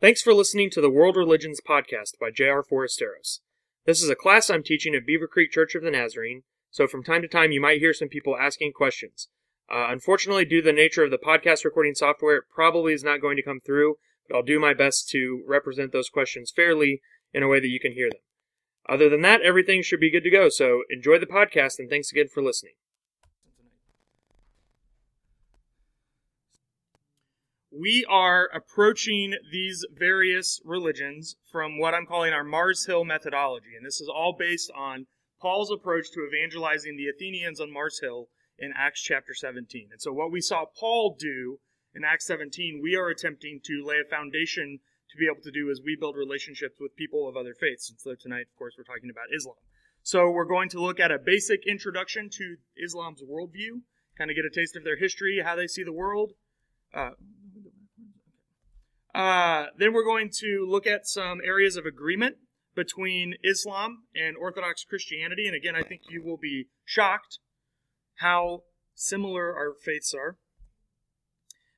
Thanks for listening to the World Religions Podcast by J.R. Forasteros. This is a class I'm teaching at Beaver Creek Church of the Nazarene, so from time to time you might hear some people asking questions. Uh, unfortunately, due to the nature of the podcast recording software, it probably is not going to come through, but I'll do my best to represent those questions fairly in a way that you can hear them. Other than that, everything should be good to go, so enjoy the podcast and thanks again for listening. We are approaching these various religions from what I'm calling our Mars Hill methodology. And this is all based on Paul's approach to evangelizing the Athenians on Mars Hill in Acts chapter 17. And so, what we saw Paul do in Acts 17, we are attempting to lay a foundation to be able to do as we build relationships with people of other faiths. And so, tonight, of course, we're talking about Islam. So, we're going to look at a basic introduction to Islam's worldview, kind of get a taste of their history, how they see the world. Uh, uh, then we're going to look at some areas of agreement between Islam and Orthodox Christianity. And again, I think you will be shocked how similar our faiths are.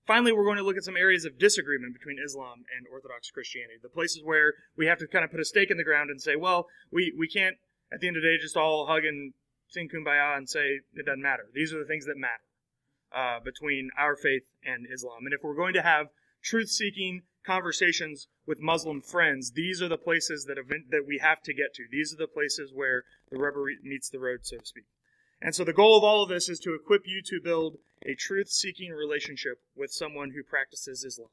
Finally, we're going to look at some areas of disagreement between Islam and Orthodox Christianity. The places where we have to kind of put a stake in the ground and say, well, we, we can't, at the end of the day, just all hug and sing kumbaya and say it doesn't matter. These are the things that matter uh, between our faith and Islam. And if we're going to have truth seeking conversations with Muslim friends, these are the places that event, that we have to get to. These are the places where the rubber meets the road, so to speak. And so the goal of all of this is to equip you to build a truth-seeking relationship with someone who practices Islam.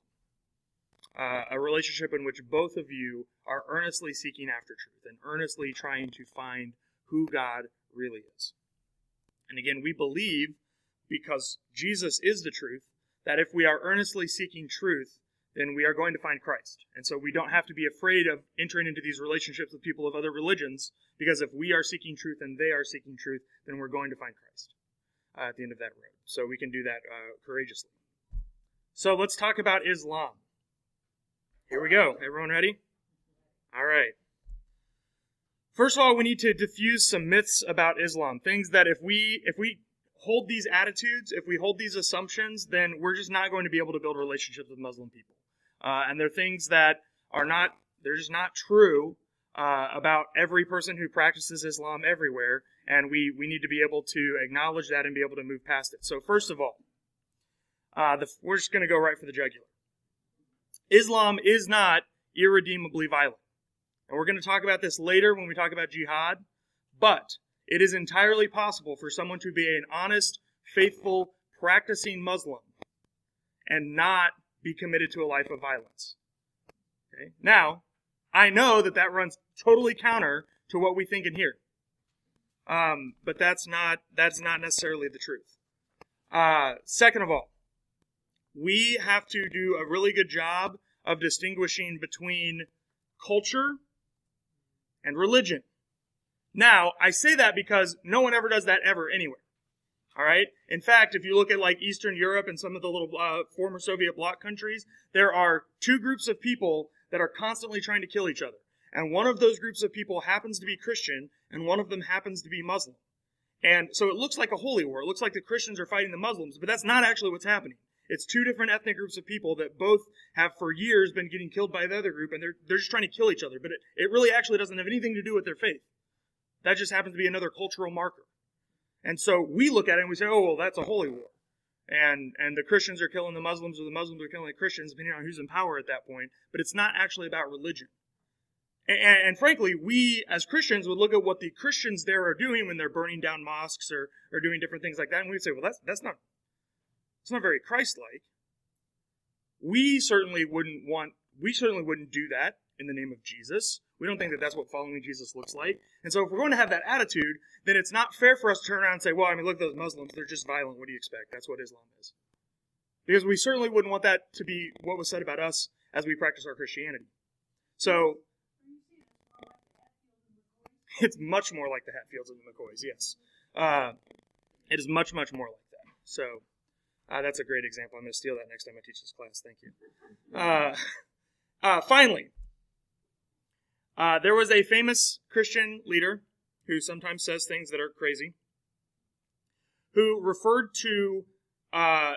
Uh, a relationship in which both of you are earnestly seeking after truth and earnestly trying to find who God really is. And again, we believe, because Jesus is the truth, that if we are earnestly seeking truth, then we are going to find Christ. And so we don't have to be afraid of entering into these relationships with people of other religions, because if we are seeking truth and they are seeking truth, then we're going to find Christ uh, at the end of that road. So we can do that uh, courageously. So let's talk about Islam. Here we go. Everyone ready? All right. First of all, we need to diffuse some myths about Islam. Things that if we if we hold these attitudes, if we hold these assumptions, then we're just not going to be able to build relationships with Muslim people. Uh, and they're things that are not, they're just not true uh, about every person who practices Islam everywhere. And we, we need to be able to acknowledge that and be able to move past it. So, first of all, uh, the, we're just going to go right for the jugular. Islam is not irredeemably violent. And we're going to talk about this later when we talk about jihad. But it is entirely possible for someone to be an honest, faithful, practicing Muslim and not be committed to a life of violence. Okay? Now, I know that that runs totally counter to what we think in here. Um, but that's not that's not necessarily the truth. Uh, second of all, we have to do a really good job of distinguishing between culture and religion. Now, I say that because no one ever does that ever anywhere. All right. In fact, if you look at like Eastern Europe and some of the little uh, former Soviet bloc countries, there are two groups of people that are constantly trying to kill each other. And one of those groups of people happens to be Christian, and one of them happens to be Muslim. And so it looks like a holy war. It looks like the Christians are fighting the Muslims, but that's not actually what's happening. It's two different ethnic groups of people that both have for years been getting killed by the other group, and they're, they're just trying to kill each other. But it, it really actually doesn't have anything to do with their faith. That just happens to be another cultural marker. And so we look at it and we say, oh, well, that's a holy war. And, and the Christians are killing the Muslims or the Muslims are killing the Christians, depending on who's in power at that point. But it's not actually about religion. And, and, frankly, we as Christians would look at what the Christians there are doing when they're burning down mosques or, or doing different things like that, and we'd say, well, that's, that's not, it's not very Christ-like. We certainly wouldn't want, we certainly wouldn't do that in the name of Jesus. We don't think that that's what following Jesus looks like. And so if we're going to have that attitude, then it's not fair for us to turn around and say, well, I mean, look at those Muslims. They're just violent. What do you expect? That's what Islam is. Because we certainly wouldn't want that to be what was said about us as we practice our Christianity. So it's much more like the Hatfields and the McCoys, yes. Uh, it is much, much more like that. So uh, that's a great example. I'm going to steal that next time I teach this class. Thank you. Uh, uh finally, uh, there was a famous Christian leader who sometimes says things that are crazy, who referred to uh,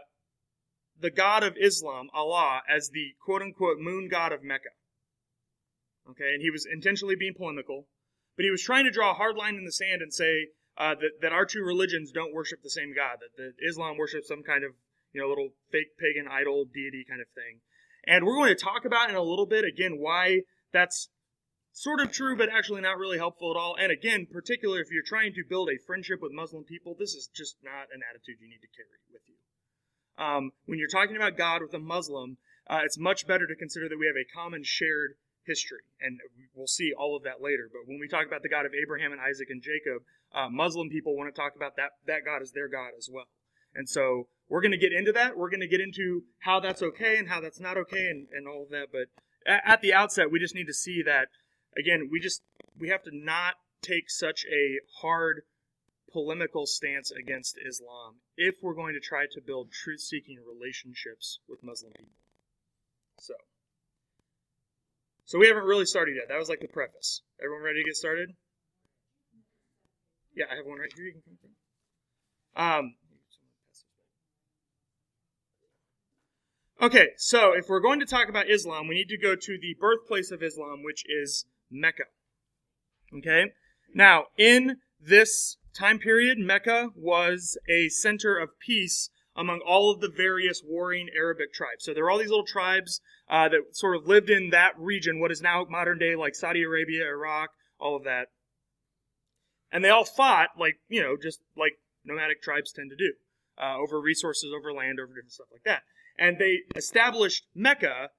the god of Islam, Allah, as the quote unquote moon god of Mecca. Okay, and he was intentionally being polemical, but he was trying to draw a hard line in the sand and say uh, that, that our two religions don't worship the same God, that, that Islam worships some kind of you know little fake pagan idol deity kind of thing. And we're going to talk about in a little bit again why that's sort of true, but actually not really helpful at all. And again, particularly if you're trying to build a friendship with Muslim people, this is just not an attitude you need to carry with you. Um, when you're talking about God with a Muslim, uh, it's much better to consider that we have a common shared history, and we'll see all of that later. But when we talk about the God of Abraham and Isaac and Jacob, uh, Muslim people want to talk about that that God as their God as well. And so we're going to get into that. We're going to get into how that's okay and how that's not okay and, and all of that. But at the outset, we just need to see that again. We just we have to not take such a hard polemical stance against Islam if we're going to try to build truth-seeking relationships with Muslim people. So. So we haven't really started yet. That was like the preface. Everyone ready to get started? Yeah, I have one right here. You can come from. Um, okay, so if we're going to talk about Islam, we need to go to the birthplace of Islam, which is Mecca. Okay? Now, in this time period, Mecca was a center of peace among all of the various warring Arabic tribes. So there are all these little tribes uh, that sort of lived in that region, what is now modern day like Saudi Arabia, Iraq, all of that. And they all fought like, you know, just like nomadic tribes tend to do, uh, over resources, over land, over different stuff like that. And they established Mecca,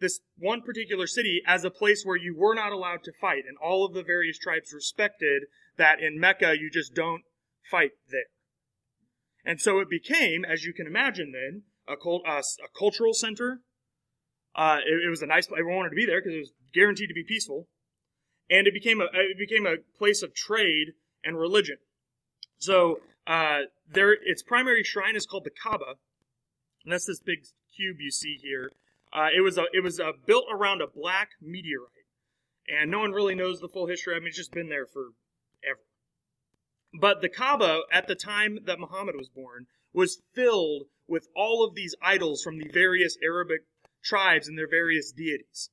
this one particular city, as a place where you were not allowed to fight. And all of the various tribes respected that in Mecca you just don't fight there. And so it became, as you can imagine then, a, cult, uh, a cultural center. Uh, it, it, was a nice place. Everyone wanted to be there because it was guaranteed to be peaceful. And it became a, it became a place of trade and religion. So uh, there, its primary shrine is called the Kaaba. And that's this big cube you see here. Uh, it was a, it was built around a black meteorite. And no one really knows the full history. I mean, it's just been there for ever. But the Kaaba, at the time that Muhammad was born, was filled with all of these idols from the various Arabic tribes and their various deities.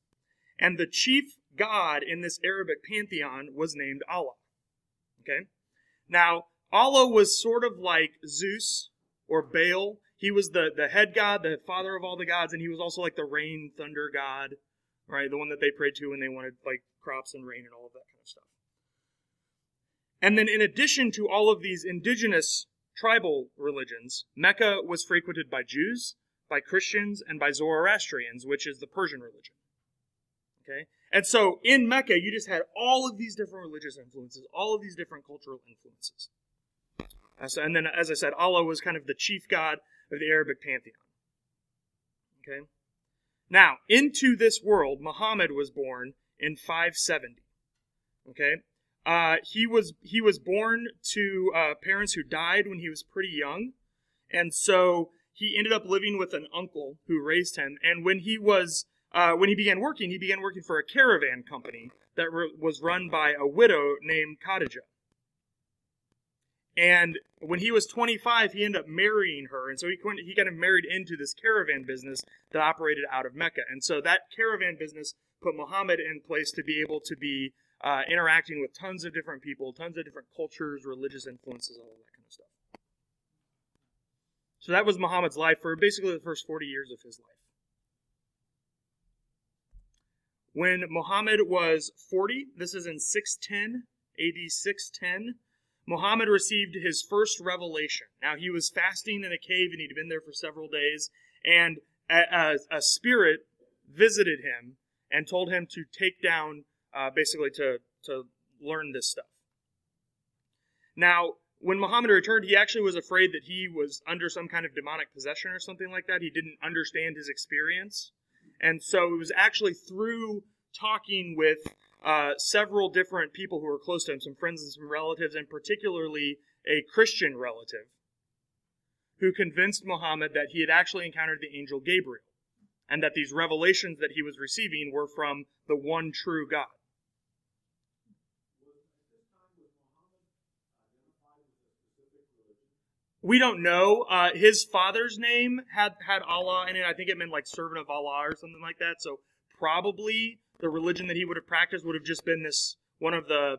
And the chief god in this Arabic pantheon was named Allah. Okay? Now, Allah was sort of like Zeus or Baal. He was the, the head god, the father of all the gods, and he was also like the rain, thunder god, right? The one that they prayed to when they wanted like crops and rain and all of that kind of stuff. And then, in addition to all of these indigenous tribal religions, Mecca was frequented by Jews, by Christians, and by Zoroastrians, which is the Persian religion. Okay? And so in Mecca, you just had all of these different religious influences, all of these different cultural influences. And then, as I said, Allah was kind of the chief god of the Arabic pantheon. Okay? Now, into this world, Muhammad was born in 570. Okay? Uh, he was he was born to uh, parents who died when he was pretty young, and so he ended up living with an uncle who raised him. And when he was uh, when he began working, he began working for a caravan company that re- was run by a widow named Khadijah. And when he was 25, he ended up marrying her, and so he he kind of married into this caravan business that operated out of Mecca. And so that caravan business put Muhammad in place to be able to be uh, interacting with tons of different people, tons of different cultures, religious influences, all that kind of stuff. So that was Muhammad's life for basically the first 40 years of his life. When Muhammad was 40, this is in 610, AD 610, Muhammad received his first revelation. Now, he was fasting in a cave and he'd been there for several days, and a, a, a spirit visited him and told him to take down uh, basically to, to learn this stuff. Now, when Muhammad returned, he actually was afraid that he was under some kind of demonic possession or something like that. He didn't understand his experience. And so it was actually through talking with uh, several different people who were close to him, some friends and some relatives, and particularly a Christian relative, who convinced Muhammad that he had actually encountered the angel Gabriel and that these revelations that he was receiving were from the one true God. We don't know. Uh, his father's name had had Allah in it. I think it meant like servant of Allah or something like that. So probably the religion that he would have practiced would have just been this one of the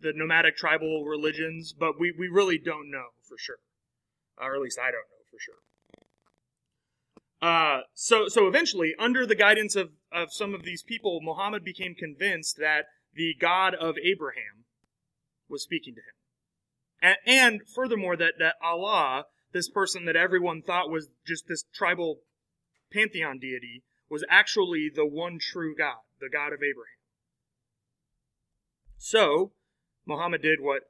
the nomadic tribal religions. But we, we really don't know for sure, or at least I don't know for sure. Uh, so so eventually, under the guidance of of some of these people, Muhammad became convinced that the God of Abraham was speaking to him. And, and furthermore, that, that Allah, this person that everyone thought was just this tribal pantheon deity, was actually the one true God, the God of Abraham. So, Muhammad did what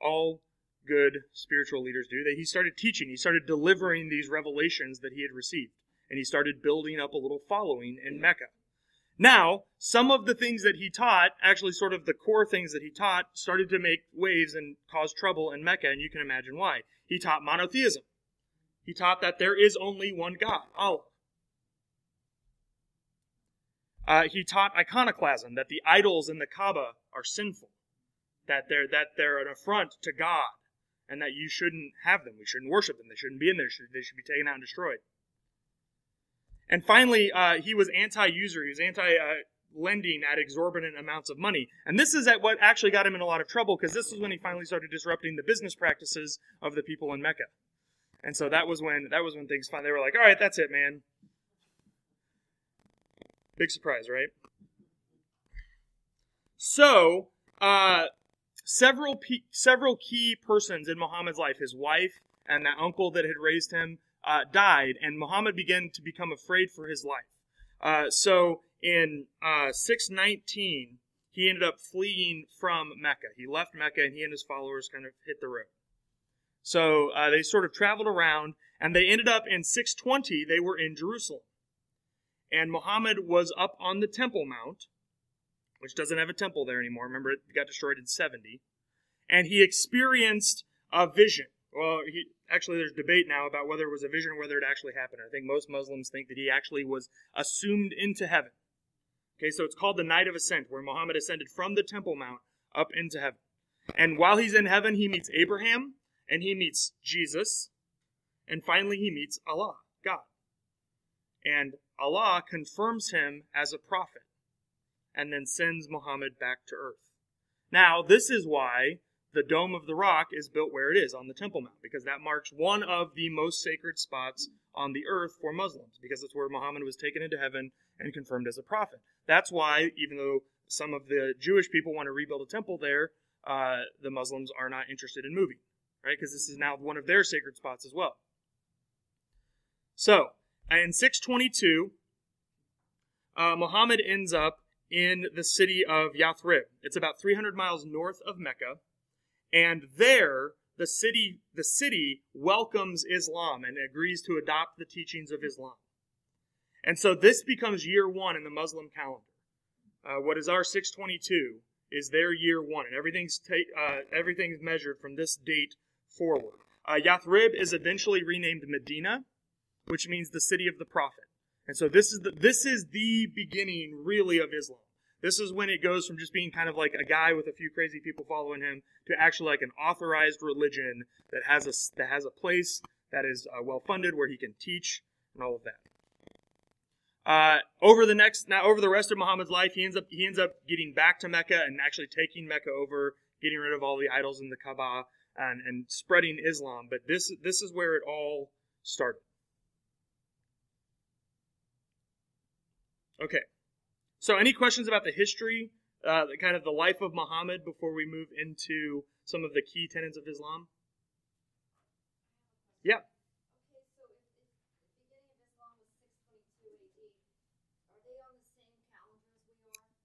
all good spiritual leaders do. That he started teaching, he started delivering these revelations that he had received, and he started building up a little following in Mecca. Now, some of the things that he taught, actually sort of the core things that he taught, started to make waves and cause trouble in Mecca, and you can imagine why. He taught monotheism. He taught that there is only one God, Allah. Uh, he taught iconoclasm, that the idols in the Kaaba are sinful, that they're, that they're an affront to God, and that you shouldn't have them. We shouldn't worship them. They shouldn't be in there. They should be taken out and destroyed. And finally, uh, he was anti-usury. He was anti-lending at exorbitant amounts of money. And this is at what actually got him in a lot of trouble because this is when he finally started disrupting the business practices of the people in Mecca. And so that was when that was when things finally they were like, all right, that's it, man. Big surprise, right? So, uh, several pe- several key persons in Muhammad's life, his wife and that uncle that had raised him, uh, died, and Muhammad began to become afraid for his life. Uh, so in uh, 619, he ended up fleeing from Mecca. He left Mecca, and he and his followers kind of hit the road. So uh, they sort of traveled around, and they ended up in 620. They were in Jerusalem, and Muhammad was up on the Temple Mount, which doesn't have a temple there anymore. Remember, it got destroyed in 70, and he experienced a vision. Well, he, actually, there's debate now about whether it was a vision or whether it actually happened. I think most Muslims think that he actually was assumed into heaven. Okay, so it's called the Night of Ascent, where Muhammad ascended from the Temple Mount up into heaven. And while he's in heaven, he meets Abraham, and he meets Jesus, and finally he meets Allah, God. And Allah confirms him as a prophet, and then sends Muhammad back to earth. Now, this is why the Dome of the Rock is built where it is on the Temple Mount because that marks one of the most sacred spots on the earth for Muslims because it's where Muhammad was taken into heaven and confirmed as a prophet. That's why, even though some of the Jewish people want to rebuild a temple there, uh, the Muslims are not interested in moving, right? Because this is now one of their sacred spots as well. So, in 622, uh, Muhammad ends up in the city of Yathrib. It's about 300 miles north of Mecca and there, the city, the city welcomes Islam and agrees to adopt the teachings of Islam. And so this becomes year one in the Muslim calendar. Uh, what is our 622 is their year one, and everything's ta- uh, everything's measured from this date forward. Uh, Yathrib is eventually renamed Medina, which means the city of the prophet. And so this is the, this is the beginning, really, of Islam. This is when it goes from just being kind of like a guy with a few crazy people following him to actually like an authorized religion that has a that has a place that is uh, well funded where he can teach and all of that. Uh, over the next now over the rest of Muhammad's life, he ends up he ends up getting back to Mecca and actually taking Mecca over, getting rid of all the idols in the Kaaba and, and spreading Islam. But this this is where it all started. Okay. So, any questions about the history, uh, the kind of the life of Muhammad before we move into some of the key tenets of Islam? Yeah.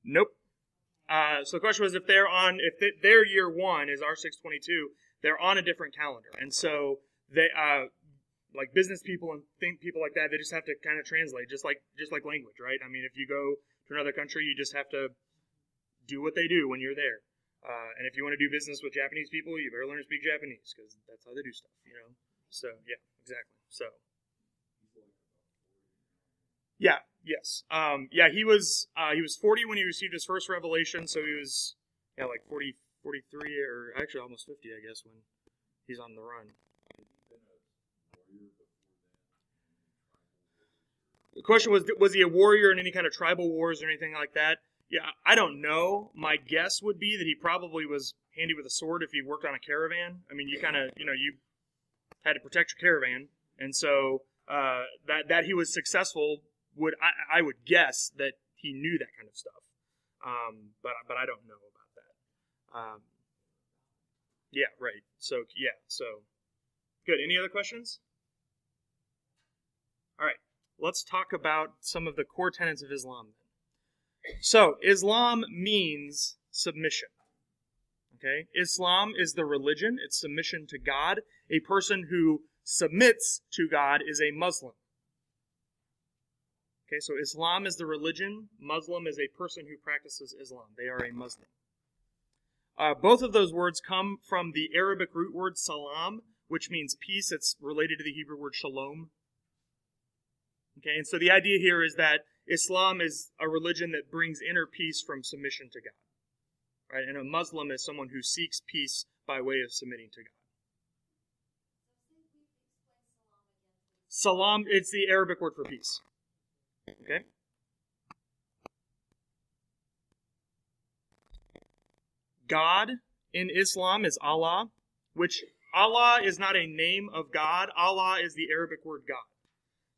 Nope. Uh, so the question was if they're on if they, their year one is our 622, they're on a different calendar, and so they uh, like business people and think people like that, they just have to kind of translate, just like just like language, right? I mean, if you go to another country, you just have to do what they do when you're there. Uh, and if you want to do business with Japanese people, you better learn to speak Japanese because that's how they do stuff, you know. So yeah, exactly. So yeah, yes, um, yeah. He was uh, he was 40 when he received his first revelation, so he was yeah like 40, 43 or actually almost 50, I guess, when he's on the run. The question was, was he a warrior in any kind of tribal wars or anything like that? Yeah, I don't know. My guess would be that he probably was handy with a sword if he worked on a caravan. I mean, you kind of, you know, you had to protect your caravan, and so uh, that that he was successful would I, I would guess that he knew that kind of stuff. Um, but but I don't know about that. Um, yeah, right. So yeah, so good. Any other questions? Let's talk about some of the core tenets of Islam. So Islam means submission. Okay, Islam is the religion. It's submission to God. A person who submits to God is a Muslim. Okay, so Islam is the religion, Muslim is a person who practices Islam. They are a Muslim. Uh, both of those words come from the Arabic root word salam, which means peace. It's related to the Hebrew word shalom. Okay, and so the idea here is that Islam is a religion that brings inner peace from submission to God. Right? And a Muslim is someone who seeks peace by way of submitting to God. Salam, it's the Arabic word for peace. Okay? God in Islam is Allah, which Allah is not a name of God. Allah is the Arabic word God.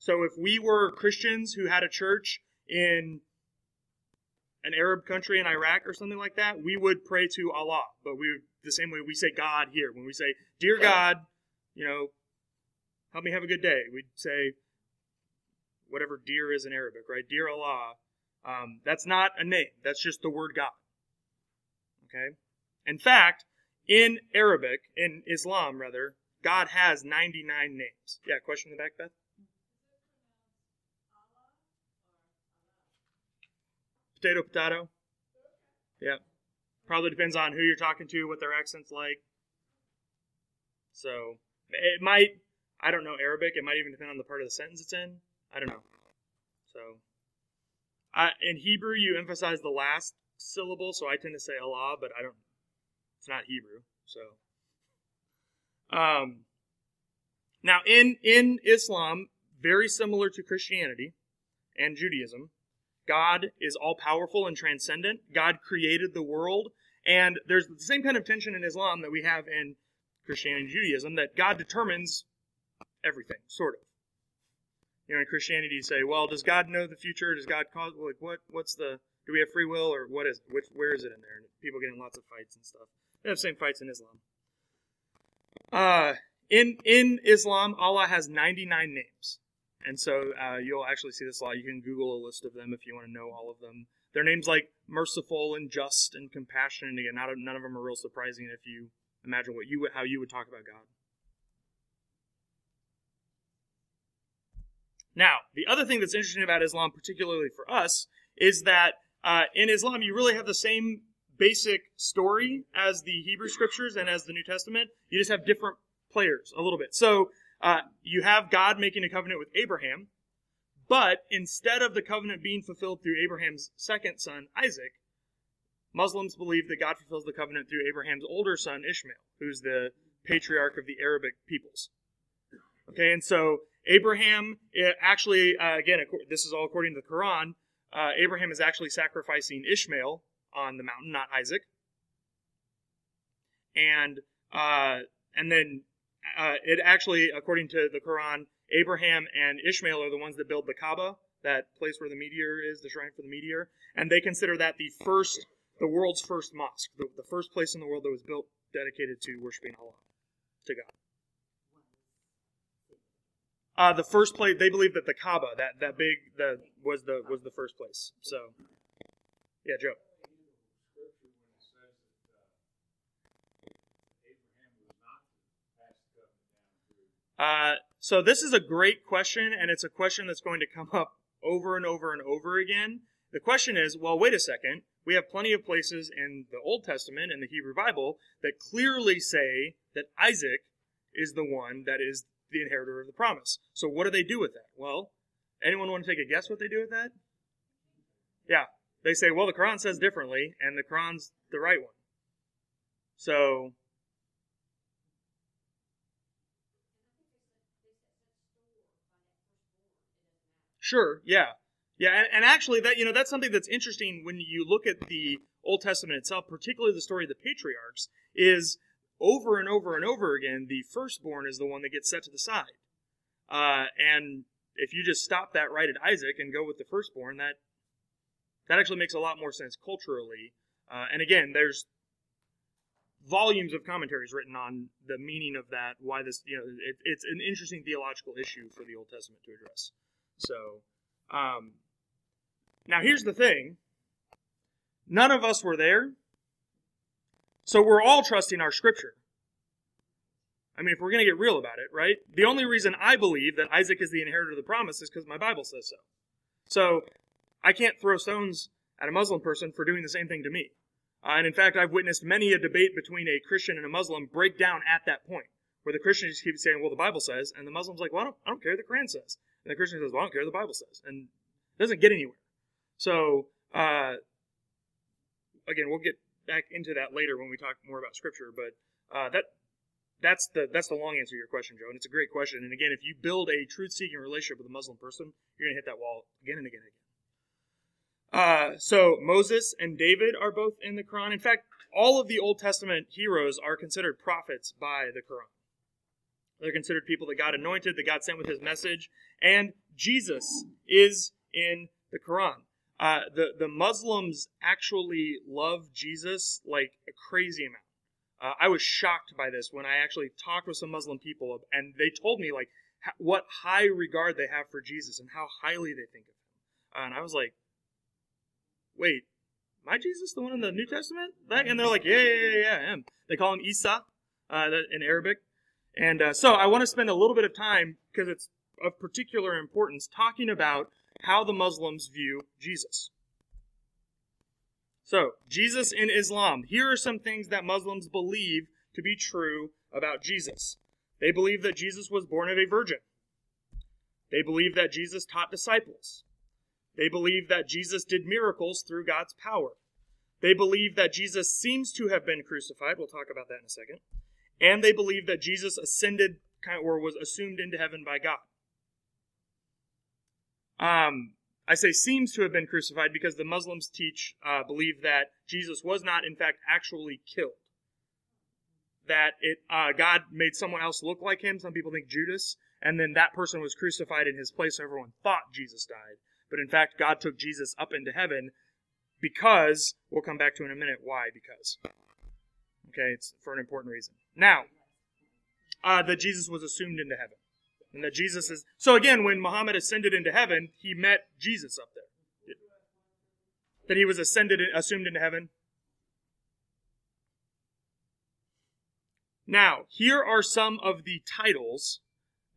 So if we were Christians who had a church in an Arab country in Iraq or something like that, we would pray to Allah. But we the same way we say God here. When we say, Dear God, you know, help me have a good day, we'd say whatever dear is in Arabic, right? Dear Allah. Um, that's not a name. That's just the word God. Okay? In fact, in Arabic, in Islam rather, God has 99 names. Yeah, question in the back, Beth? Potato, potato. Yeah. Probably depends on who you're talking to, what their accent's like. So, it might, I don't know Arabic, it might even depend on the part of the sentence it's in. I don't know. So, I, in Hebrew, you emphasize the last syllable, so I tend to say Allah, but I don't. It's not Hebrew, so. Um, now, in in Islam, very similar to Christianity and Judaism, God is all powerful and transcendent. God created the world, and there's the same kind of tension in Islam that we have in Christianity and Judaism that God determines everything, sort of you know, in Christianity, you say, well, does God know the future? Does God cause like what? What's the? Do we have free will or what is? Which where is it in there? And people getting lots of fights and stuff. They have the same fights in Islam. Uh, in in Islam, Allah has 99 names, and so uh, you'll actually see this a lot. You can Google a list of them if you want to know all of them. Their names like merciful and just and compassionate. Again, not, none of them are real surprising if you imagine what you how you would talk about God. Now, the other thing that's interesting about Islam, particularly for us, is that uh, in Islam you really have the same basic story as the Hebrew scriptures and as the New Testament. You just have different players a little bit. So uh, you have God making a covenant with Abraham, but instead of the covenant being fulfilled through Abraham's second son, Isaac, Muslims believe that God fulfills the covenant through Abraham's older son, Ishmael, who's the patriarch of the Arabic peoples. Okay, and so Abraham eh, actually, uh, again, this is all according to the Quran. Uh, Abraham is actually sacrificing Ishmael on the mountain, not Isaac. And uh, and then uh, it actually, according to the Quran, Abraham and Ishmael are the ones that build the Kaaba, that place where the meteor is, the shrine for the meteor, and they consider that the first, the world's first mosque, the, the first place in the world that was built dedicated to worshiping Allah, to God. Uh, the first place they believe that the Kaaba, that that big, the was the was the first place. So, yeah, Joe. Uh, so this is a great question, and it's a question that's going to come up over and over and over again. The question is, well, wait a second. We have plenty of places in the Old Testament and the Hebrew Bible that clearly say that Isaac is the one that is the inheritor of the promise. So what do they do with that? Well, anyone want to take a guess what they do with that? Yeah, they say, well, the Quran says differently, and the Quran's the right one. So, Sure, yeah. Yeah, and, and actually that you know that's something that's interesting when you look at the Old Testament itself, particularly the story of the patriarchs, is over and over and over again, the firstborn is the one that gets set to the side. Uh, and if you just stop that right at Isaac and go with the firstborn, that that actually makes a lot more sense culturally. Uh, and again, there's volumes of commentaries written on the meaning of that. Why this, you know, it, it's an interesting theological issue for the Old Testament to address. So, um, now here's the thing: none of us were there, so we're all trusting our Scripture. I mean, if we're going to get real about it, right? The only reason I believe that Isaac is the inheritor of the promise is because my Bible says so. So I can't throw stones at a Muslim person for doing the same thing to me. Uh, and in fact, I've witnessed many a debate between a Christian and a Muslim break down at that point, where the Christian just keeps saying, well, the Bible says, and the Muslim's like, well, I don't, I don't care, the Quran says. And the Christian says, well, I don't care, the Bible says. And it doesn't get anywhere. So, uh, again, we'll get back into that later when we talk more about Scripture, but uh, that that's the that's the long answer to your question, Joe, and it's a great question. And again, if you build a truth-seeking relationship with a Muslim person, you're going to hit that wall again and again and again. Uh, so Moses and David are both in the Quran. In fact, all of the Old Testament heroes are considered prophets by the Quran. They're considered people that God anointed, that God sent with His message, and Jesus is in the Quran. Uh, the the Muslims actually love Jesus like a crazy amount. Uh, I was shocked by this when I actually talked with some Muslim people, and they told me like what high regard they have for Jesus and how highly they think of him. Uh, and I was like, wait, my Jesus, the one in the New Testament? And they're like, yeah, yeah, yeah, yeah, him. They call him Isa uh, in Arabic. And uh, so I want to spend a little bit of time, because it's of particular importance, talking about how the Muslims view Jesus. So, Jesus in Islam. Here are some things that Muslims believe to be true about Jesus. They believe that Jesus was born of a virgin. They believe that Jesus taught disciples. They believe that Jesus did miracles through God's power. They believe that Jesus seems to have been crucified. We'll talk about that in a second. And they believe that Jesus ascended or was assumed into heaven by God. Um, I say seems to have been crucified because the Muslims teach, uh, believe that Jesus was not, in fact, actually killed. That it, uh, God made someone else look like him. Some people think Judas, and then that person was crucified in his place. So everyone thought Jesus died. But in fact, God took Jesus up into heaven because, we'll come back to in a minute why, because. Okay, it's for an important reason. Now, uh, that Jesus was assumed into heaven. And that Jesus is. So again, when Muhammad ascended into heaven, he met Jesus up there. That he was ascended, assumed into heaven. Now, here are some of the titles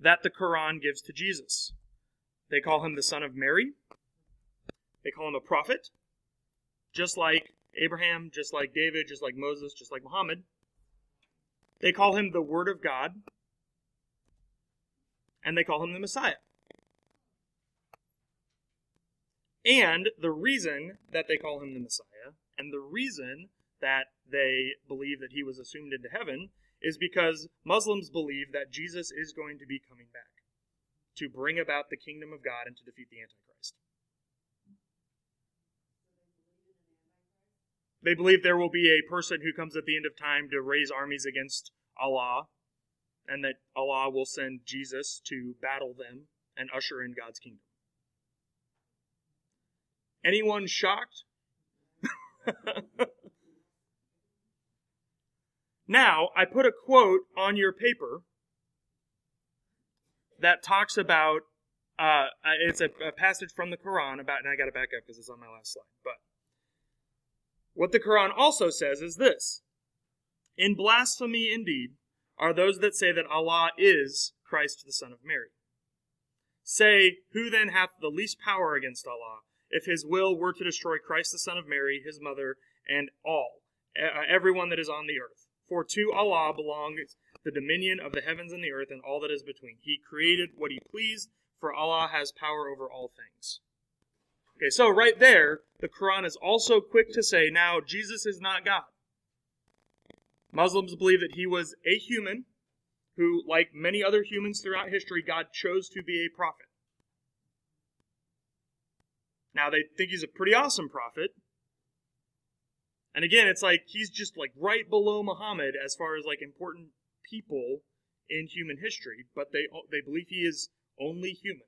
that the Quran gives to Jesus. They call him the son of Mary. They call him a prophet, just like Abraham, just like David, just like Moses, just like Muhammad. They call him the Word of God, and they call him the Messiah. And the reason that they call him the Messiah, and the reason that they believe that he was assumed into heaven, is because Muslims believe that Jesus is going to be coming back to bring about the kingdom of God and to defeat the Antichrist. They believe there will be a person who comes at the end of time to raise armies against Allah, and that Allah will send Jesus to battle them and usher in God's kingdom. Anyone shocked? now, I put a quote on your paper that talks about uh, it's a, a, passage from the Quran about, and I got to back up because it's on my last slide. But what the Quran also says is this: In blasphemy, indeed, are those that say that Allah is Christ the Son of Mary. Say, who then hath the least power against Allah, if His will were to destroy Christ the Son of Mary, His mother, and all, uh, everyone that is on the earth? For to Allah belongs the dominion of the heavens and the earth and all that is between. He created what he pleased, for Allah has power over all things. Okay, so right there, the Quran is also quick to say, now, Jesus is not God. Muslims believe that he was a human who, like many other humans throughout history, God chose to be a prophet. Now they think he's a pretty awesome prophet. And again, it's like he's just like right below Muhammad as far as like important people in human history, but they they believe he is only human.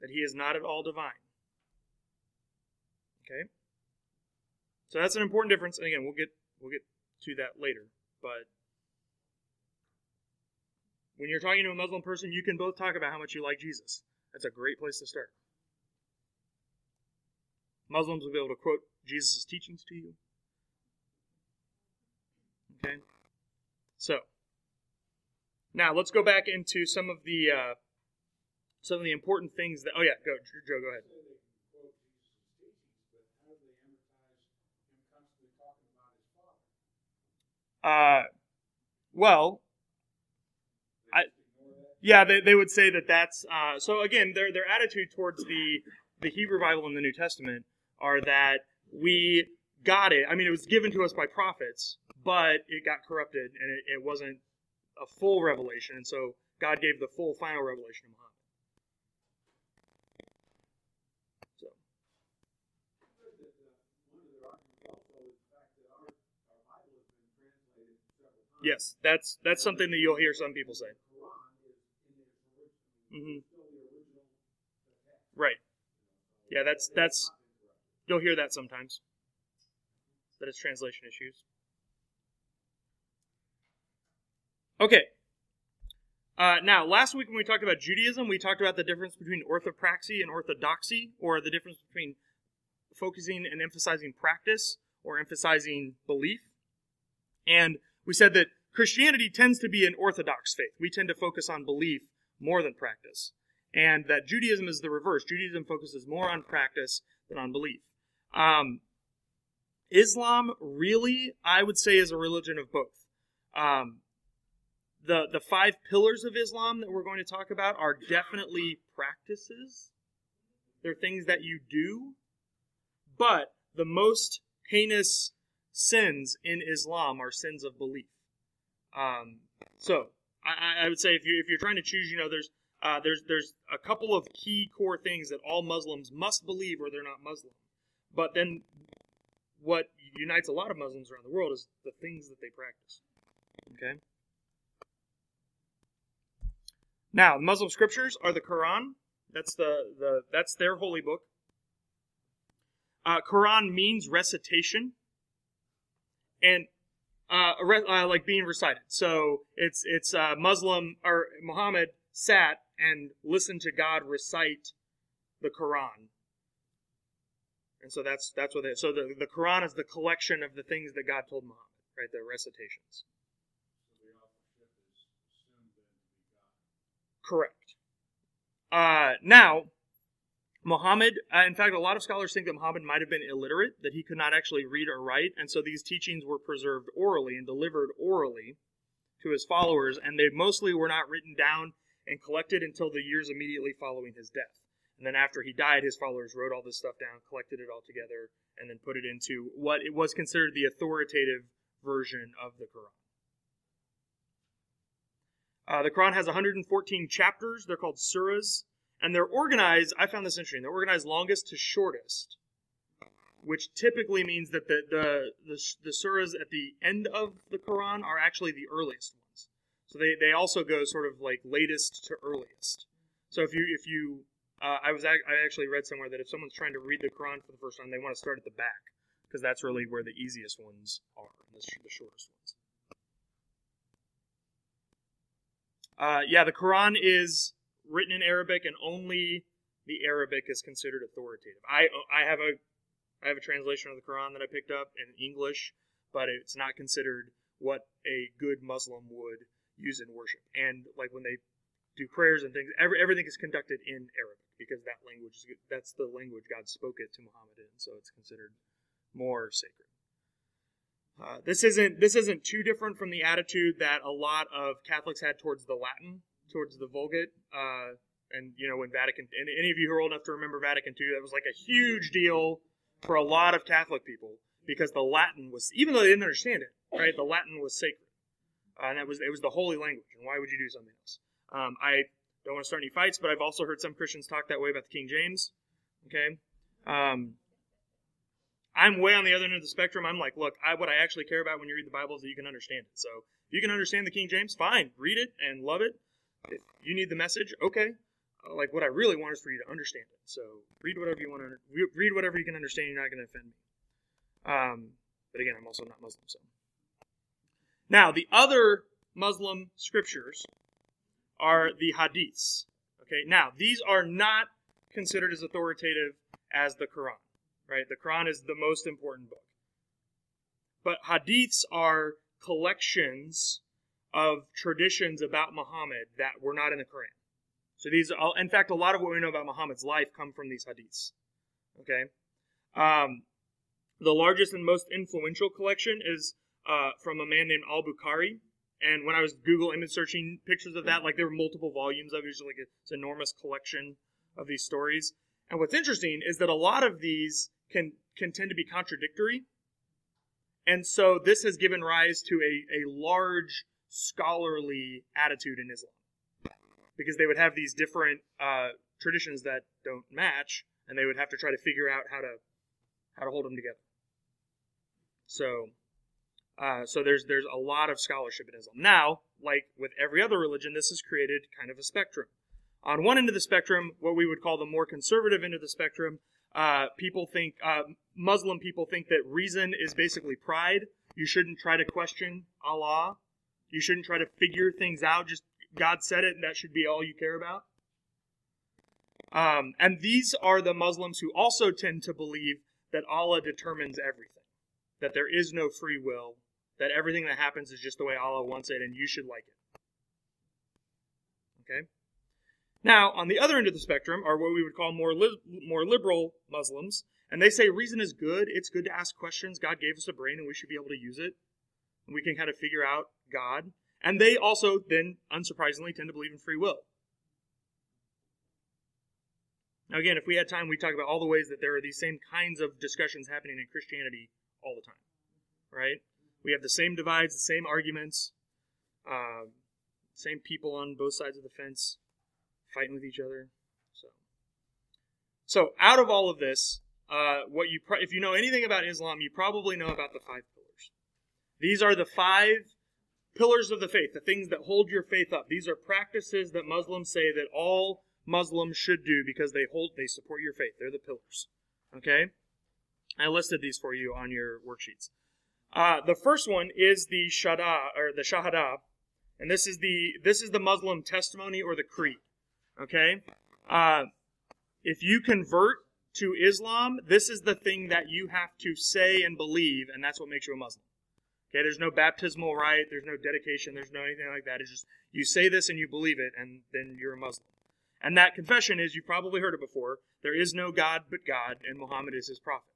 That he is not at all divine. Okay? So that's an important difference, and again, we'll get we'll get to that later. But when you're talking to a Muslim person, you can both talk about how much you like Jesus. That's a great place to start. Muslims will be able to quote Jesus' teachings to you. Okay? So, now let's go back into some of the uh, some of the important things that. Oh yeah, go Joe. Go ahead. Uh, well, I, yeah, they, they would say that that's uh, so. Again, their their attitude towards the the Hebrew Bible and the New Testament are that we got it. I mean, it was given to us by prophets, but it got corrupted and it, it wasn't a full revelation. And so God gave the full final revelation to Muhammad. So. Yes, that's that's something that you'll hear some people say. Mm-hmm. Right. Yeah, that's that's you'll hear that sometimes. That it's translation issues. Okay. Uh, now, last week when we talked about Judaism, we talked about the difference between orthopraxy and orthodoxy, or the difference between focusing and emphasizing practice or emphasizing belief. And we said that Christianity tends to be an orthodox faith. We tend to focus on belief more than practice. And that Judaism is the reverse. Judaism focuses more on practice than on belief. Um, Islam really, I would say, is a religion of both. Um, the the five pillars of Islam that we're going to talk about are definitely practices. They're things that you do, but the most heinous sins in Islam are sins of belief. Um, so I, I would say if you if you're trying to choose, you know, there's uh, there's there's a couple of key core things that all Muslims must believe or they're not Muslim. But then what unites a lot of Muslims around the world is the things that they practice. Okay? Now, Muslim scriptures are the Quran. That's the, the that's their holy book. Uh, Quran means recitation, and uh, uh, like being recited. So it's it's uh, Muslim or Muhammad sat and listened to God recite the Quran and so that's that's what it. So the the Quran is the collection of the things that God told Muhammad, right? The recitations. Correct. Uh, now, Muhammad, uh, in fact, a lot of scholars think that Muhammad might have been illiterate, that he could not actually read or write, and so these teachings were preserved orally and delivered orally to his followers, and they mostly were not written down and collected until the years immediately following his death. And then after he died, his followers wrote all this stuff down, collected it all together, and then put it into what it was considered the authoritative version of the Quran. Uh, the Quran has 114 chapters. They're called surahs, and they're organized. I found this interesting. They're organized longest to shortest, which typically means that the the the, the surahs at the end of the Quran are actually the earliest ones. So they, they also go sort of like latest to earliest. So if you if you uh, I was I actually read somewhere that if someone's trying to read the Quran for the first time, they want to start at the back because that's really where the easiest ones are, the, the shortest ones. Uh, yeah, the Quran is written in Arabic, and only the Arabic is considered authoritative. I I have a I have a translation of the Quran that I picked up in English, but it's not considered what a good Muslim would use in worship. And like when they do prayers and things, every, everything is conducted in Arabic because that language is that's the language God spoke it to Muhammad in, so it's considered more sacred. Uh, this isn't this isn't too different from the attitude that a lot of Catholics had towards the Latin, towards the Vulgate, uh, and you know when Vatican. And any of you who are old enough to remember Vatican II, that was like a huge deal for a lot of Catholic people because the Latin was, even though they didn't understand it, right? The Latin was sacred, uh, and that was it was the holy language. And why would you do something else? Um, I don't want to start any fights, but I've also heard some Christians talk that way about the King James. Okay? Um, I'm way on the other end of the spectrum. I'm like, look, I, what I actually care about when you read the Bible is that you can understand it. So if you can understand the King James, fine, read it and love it. You need the message, okay. Uh, like what I really want is for you to understand it. So read whatever you want to read whatever you can understand. You're not going to offend me. Um, but again, I'm also not Muslim. So now the other Muslim scriptures are the hadiths. Okay, now these are not considered as authoritative as the Quran. Right, the Quran is the most important book. But hadiths are collections of traditions about Muhammad that were not in the Quran. So these, are, in fact, a lot of what we know about Muhammad's life come from these hadiths. Okay, um, the largest and most influential collection is uh, from a man named Al Bukhari. And when I was Google image searching pictures of that, like there were multiple volumes of it, like it's an enormous collection of these stories. And what's interesting is that a lot of these can can tend to be contradictory. And so this has given rise to a, a large scholarly attitude in Islam. Because they would have these different uh, traditions that don't match, and they would have to try to figure out how to how to hold them together. So, uh, so there's there's a lot of scholarship in Islam. Now, like with every other religion, this has created kind of a spectrum. On one end of the spectrum, what we would call the more conservative end of the spectrum, uh, people think uh, Muslim people think that reason is basically pride. You shouldn't try to question Allah. You shouldn't try to figure things out. Just God said it, and that should be all you care about. Um, and these are the Muslims who also tend to believe that Allah determines everything that there is no free will, that everything that happens is just the way Allah wants it, and you should like it. Okay? Now, on the other end of the spectrum are what we would call more, li- more liberal Muslims, and they say reason is good. It's good to ask questions. God gave us a brain, and we should be able to use it. And we can kind of figure out God. And they also, then, unsurprisingly, tend to believe in free will. Now, again, if we had time, we'd talk about all the ways that there are these same kinds of discussions happening in Christianity all the time, right? We have the same divides, the same arguments, uh, same people on both sides of the fence fighting with each other. So, so out of all of this, uh, what you pro- if you know anything about Islam, you probably know about the five pillars. These are the five pillars of the faith, the things that hold your faith up. These are practices that Muslims say that all Muslims should do because they hold they support your faith. They're the pillars. Okay? I listed these for you on your worksheets. Uh, the first one is the shada or the shahada, and this is the this is the Muslim testimony or the creed. Okay, uh, if you convert to Islam, this is the thing that you have to say and believe, and that's what makes you a Muslim. Okay, there's no baptismal rite, there's no dedication, there's no anything like that. It's just you say this and you believe it, and then you're a Muslim. And that confession is, you've probably heard it before, there is no God but God, and Muhammad is his prophet.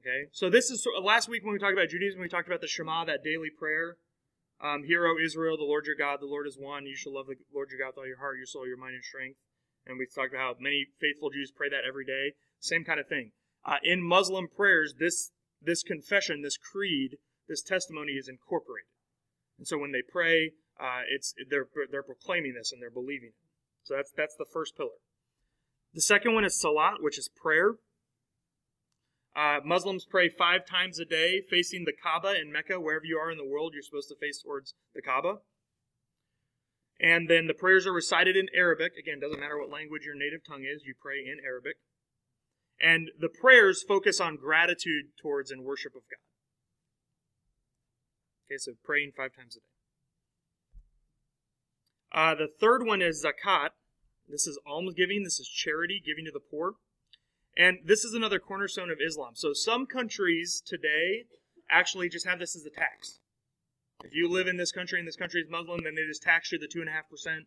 Okay, so this is last week when we talked about Judaism, we talked about the Shema, that daily prayer. Um, Hear, O Israel, the Lord your God, the Lord is one. You shall love the Lord your God with all your heart, your soul, your mind, and strength. And we talked about how many faithful Jews pray that every day. Same kind of thing. Uh, in Muslim prayers, this this confession, this creed, this testimony is incorporated. And so when they pray, uh, it's they're they're proclaiming this and they're believing it. So that's that's the first pillar. The second one is salat, which is prayer. Uh, Muslims pray five times a day facing the Kaaba in Mecca. Wherever you are in the world, you're supposed to face towards the Kaaba. And then the prayers are recited in Arabic. Again, doesn't matter what language your native tongue is, you pray in Arabic. And the prayers focus on gratitude towards and worship of God. Okay, so praying five times a day. Uh, the third one is zakat. This is almsgiving. This is charity, giving to the poor. And this is another cornerstone of Islam. So some countries today actually just have this as a tax. If you live in this country and this country is Muslim, then they just tax you the two and a half percent,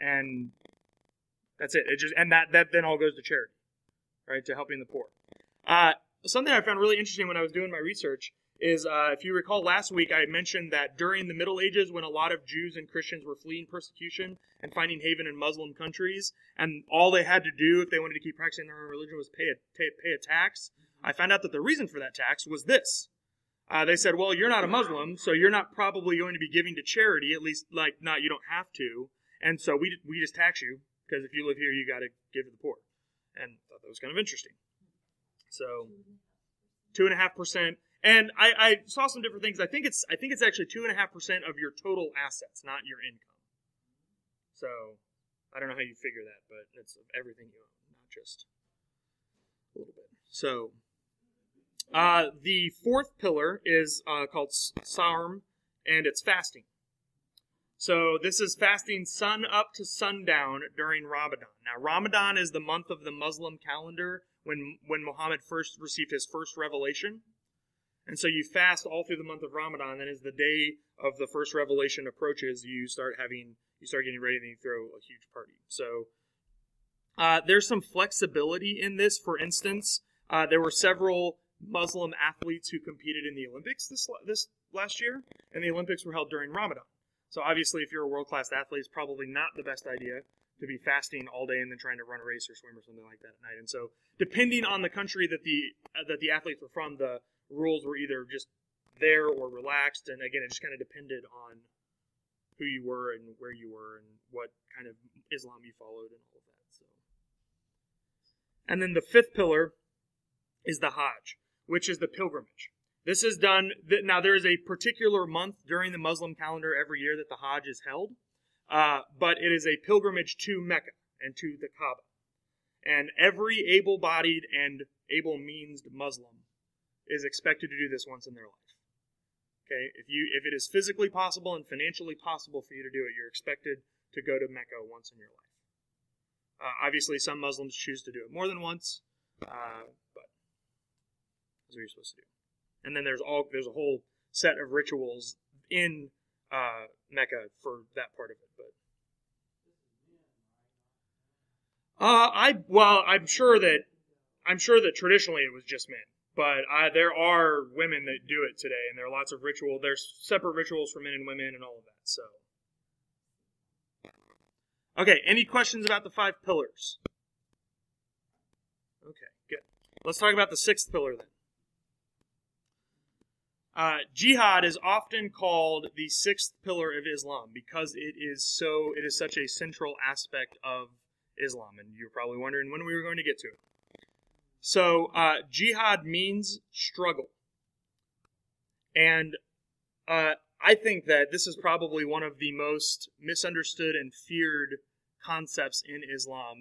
and that's it. It just and that that then all goes to charity, right, to helping the poor. Uh, something I found really interesting when I was doing my research is uh, if you recall last week, I mentioned that during the Middle Ages, when a lot of Jews and Christians were fleeing persecution and finding haven in Muslim countries, and all they had to do if they wanted to keep practicing their own religion was pay a, pay, pay a tax, I found out that the reason for that tax was this. Uh, they said, well, you're not a Muslim, so you're not probably going to be giving to charity, at least, like, not, you don't have to, and so we, we just tax you, because if you live here, you got to give to the poor. and thought that was kind of interesting. So, two and I, I saw some different things. I think it's I think it's actually two and a half percent of your total assets, not your income. So I don't know how you figure that, but it's everything you own, not just a little bit. So uh, the fourth pillar is uh, called Sawm, and it's fasting. So this is fasting sun up to sundown during Ramadan. Now Ramadan is the month of the Muslim calendar when when Muhammad first received his first revelation. And so you fast all through the month of Ramadan, and as the day of the first revelation approaches, you start having you start getting ready, and then you throw a huge party. So uh, there's some flexibility in this. For instance, uh, there were several Muslim athletes who competed in the Olympics this this last year, and the Olympics were held during Ramadan. So obviously, if you're a world class athlete, it's probably not the best idea to be fasting all day and then trying to run a race or swim or something like that at night. And so, depending on the country that the uh, that the athletes were from, the rules were either just there or relaxed. And again, it just kind of depended on who you were and where you were and what kind of Islam you followed and all of that. So, and then the fifth pillar is the Hajj, which is the pilgrimage. This is done now. There is a particular month during the Muslim calendar every year that the Hajj is held, uh, but it is a pilgrimage to Mecca and to the Kaaba. And every able-bodied and able-meansed Muslim is expected to do this once in their life. Okay, if you if it is physically possible and financially possible for you to do it, you're expected to go to Mecca once in your life. Uh, obviously, some Muslims choose to do it more than once, uh, but that's what you're supposed to do. And then there's all there's a whole set of rituals in uh, Mecca for that part of it. But uh, I well, I'm sure that I'm sure that traditionally it was just men. But uh, there are women that do it today, and there are lots of ritual. There's separate rituals for men and women, and all of that. So, okay. Any questions about the five pillars? Okay, good. Let's talk about the sixth pillar then. Uh, jihad is often called the sixth pillar of Islam because it is so it is such a central aspect of Islam, and you're probably wondering when we were going to get to it. So, uh, jihad means struggle. And uh, I think that this is probably one of the most misunderstood and feared concepts in Islam,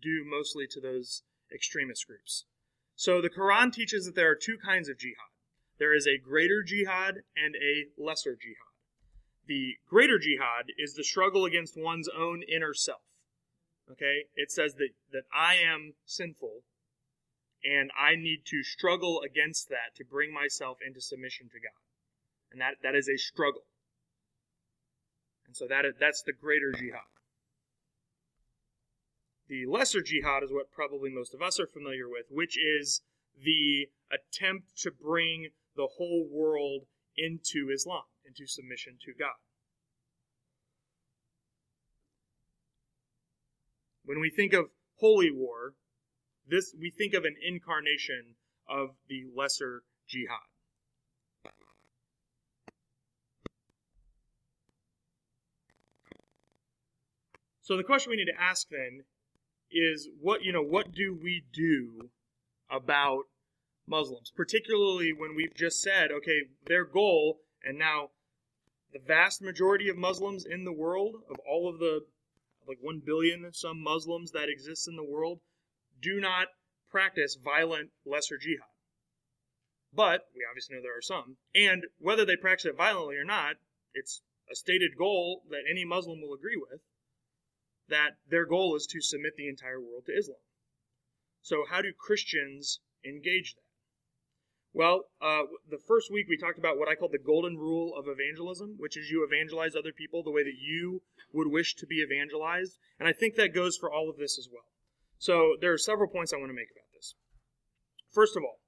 due mostly to those extremist groups. So, the Quran teaches that there are two kinds of jihad there is a greater jihad and a lesser jihad. The greater jihad is the struggle against one's own inner self. Okay? It says that, that I am sinful and I need to struggle against that to bring myself into submission to God. And that, that is a struggle. And so that is, that's the greater jihad. The lesser jihad is what probably most of us are familiar with, which is the attempt to bring the whole world into Islam, into submission to God. When we think of holy war, this we think of an incarnation of the lesser jihad. So the question we need to ask then is what you know what do we do about Muslims, particularly when we've just said okay their goal and now the vast majority of Muslims in the world of all of the like 1 billion some Muslims that exist in the world do not practice violent lesser jihad. But we obviously know there are some. And whether they practice it violently or not, it's a stated goal that any Muslim will agree with that their goal is to submit the entire world to Islam. So, how do Christians engage that? Well, uh, the first week we talked about what I call the golden rule of evangelism, which is you evangelize other people the way that you would wish to be evangelized. And I think that goes for all of this as well. So there are several points I want to make about this. First of all,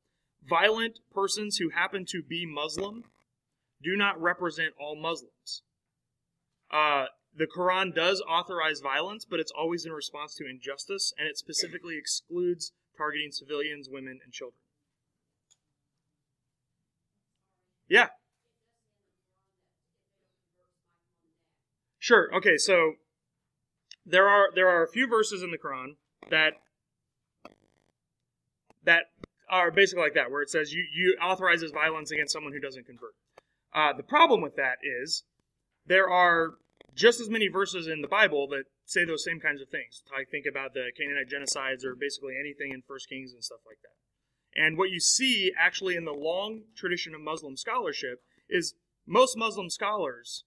violent persons who happen to be Muslim do not represent all Muslims. Uh, the Quran does authorize violence, but it's always in response to injustice, and it specifically excludes targeting civilians, women, and children. Yeah. Sure. Okay. So there are there are a few verses in the Quran that that are basically like that, where it says you, you authorizes violence against someone who doesn't convert. Uh, the problem with that is there are just as many verses in the Bible that say those same kinds of things. I think about the Canaanite genocides or basically anything in First Kings and stuff like that. And what you see actually in the long tradition of Muslim scholarship is most Muslim scholars,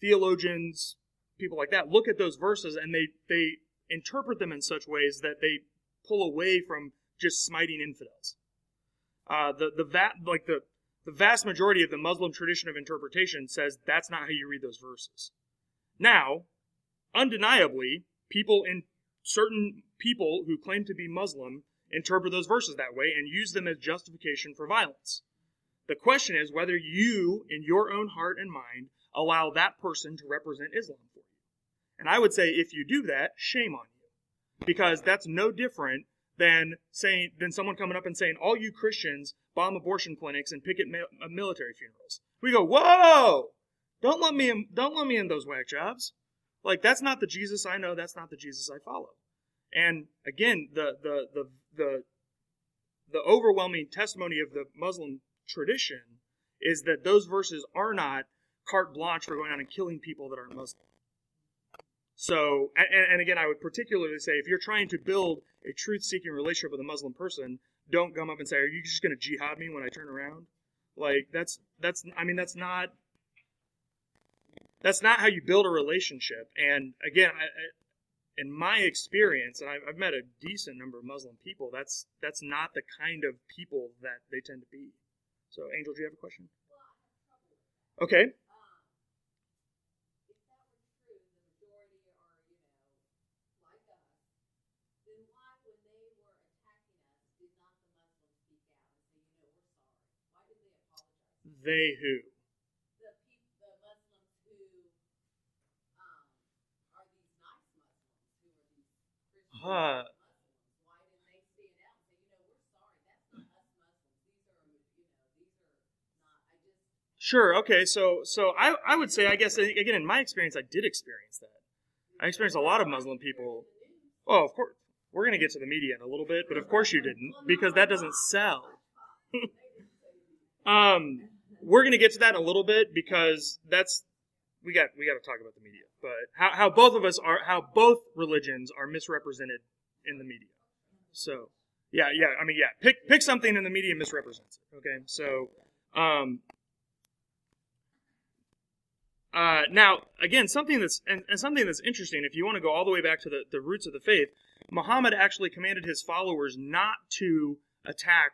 theologians, people like that, look at those verses and they, they interpret them in such ways that they pull away from just smiting infidels. Uh, the the va- like the the vast majority of the Muslim tradition of interpretation says that's not how you read those verses. Now, undeniably, people in certain people who claim to be Muslim interpret those verses that way and use them as justification for violence. The question is whether you, in your own heart and mind, allow that person to represent Islam. And I would say if you do that, shame on you. Because that's no different than saying than someone coming up and saying all you Christians bomb abortion clinics and picket uh, military funerals. We go, "Whoa! Don't let me in, don't let me in those whack jobs." Like that's not the Jesus I know, that's not the Jesus I follow. And again, the the the the the overwhelming testimony of the Muslim tradition is that those verses are not carte blanche for going out and killing people that aren't Muslim. So, and, and again, I would particularly say if you're trying to build a truth seeking relationship with a Muslim person, don't come up and say, Are you just going to jihad me when I turn around? Like, that's, that's, I mean, that's not, that's not how you build a relationship. And again, I, I, in my experience, and I've, I've met a decent number of Muslim people, that's, that's not the kind of people that they tend to be. So, Angel, do you have a question? Okay. They who? The, the Muslims who um, are these nice Muslims, who are these Christian huh. Muslims. Why didn't they stand out and say, you know, we're sorry, that's not us Muslims. These are, you know, these are not. I just. Sure. Okay. So, so I, I would say, I guess, again, in my experience, I did experience that. I experienced a lot of Muslim people. Oh, of course. We're going to get to the media in a little bit, but of course you didn't, because that doesn't sell. um, we're going to get to that in a little bit because that's we got we got to talk about the media, but how, how both of us are how both religions are misrepresented in the media. So yeah, yeah, I mean yeah, pick pick something in the media misrepresents it. Okay, so um, uh, now again something that's and, and something that's interesting. If you want to go all the way back to the, the roots of the faith, Muhammad actually commanded his followers not to attack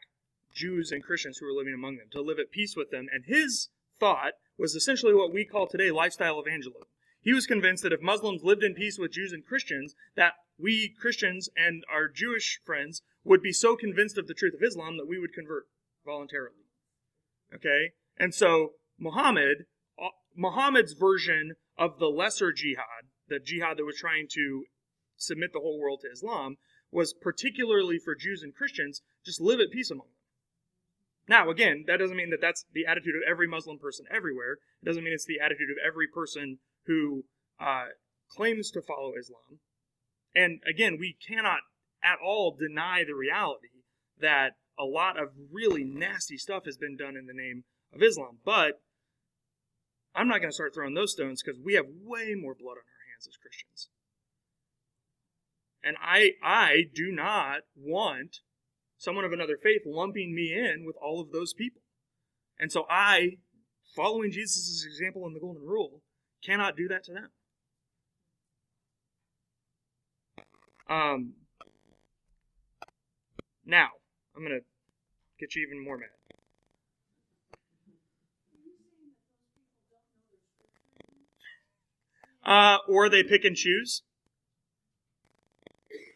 Jews and Christians who were living among them, to live at peace with them. And his thought was essentially what we call today lifestyle evangelism. He was convinced that if Muslims lived in peace with Jews and Christians, that we Christians and our Jewish friends would be so convinced of the truth of Islam that we would convert voluntarily. Okay? And so Muhammad, uh, Muhammad's version of the lesser jihad, the jihad that was trying to submit the whole world to Islam, was particularly for Jews and Christians, just live at peace among them. Now, again, that doesn't mean that that's the attitude of every Muslim person everywhere. It doesn't mean it's the attitude of every person who uh, claims to follow Islam. And again, we cannot at all deny the reality that a lot of really nasty stuff has been done in the name of Islam. But I'm not going to start throwing those stones because we have way more blood on our hands as Christians. And I, I do not want someone of another faith lumping me in with all of those people. And so I, following Jesus' example in the Golden Rule, cannot do that to them. Um, now, I'm going to get you even more mad. Uh, or they pick and choose.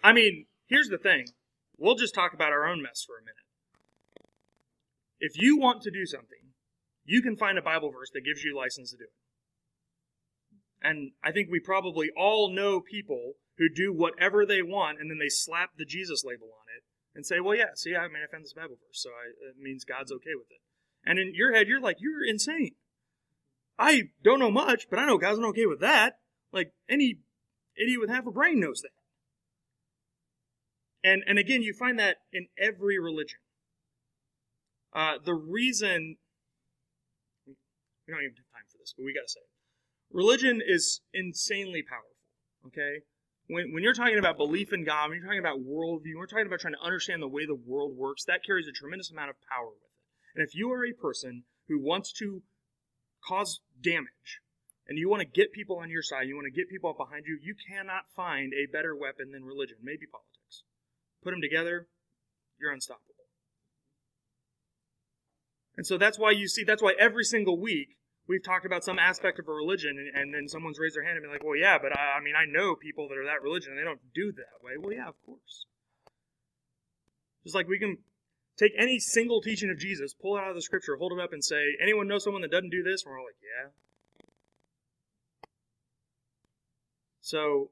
I mean, here's the thing We'll just talk about our own mess for a minute. If you want to do something, you can find a Bible verse that gives you license to do it. And I think we probably all know people who do whatever they want and then they slap the Jesus label on it and say, well, yeah, see, I mean, I found this Bible verse, so I, it means God's okay with it. And in your head, you're like, you're insane. I don't know much, but I know God's not okay with that. Like, any idiot with half a brain knows that. And and again, you find that in every religion. Uh, the reason we don't even have time for this, but we got to say it. Religion is insanely powerful. Okay, when when you're talking about belief in God, when you're talking about worldview, we're talking about trying to understand the way the world works. That carries a tremendous amount of power with it. And if you are a person who wants to cause damage, and you want to get people on your side, you want to get people behind you, you cannot find a better weapon than religion, maybe politics. Put them together, you're unstoppable. And so that's why you see, that's why every single week we've talked about some aspect of a religion, and, and then someone's raised their hand and be like, well, yeah, but I, I mean, I know people that are that religion, and they don't do that way. Well, yeah, of course. Just like we can take any single teaching of Jesus, pull it out of the scripture, hold it up, and say, anyone know someone that doesn't do this? And we're all like, yeah, So,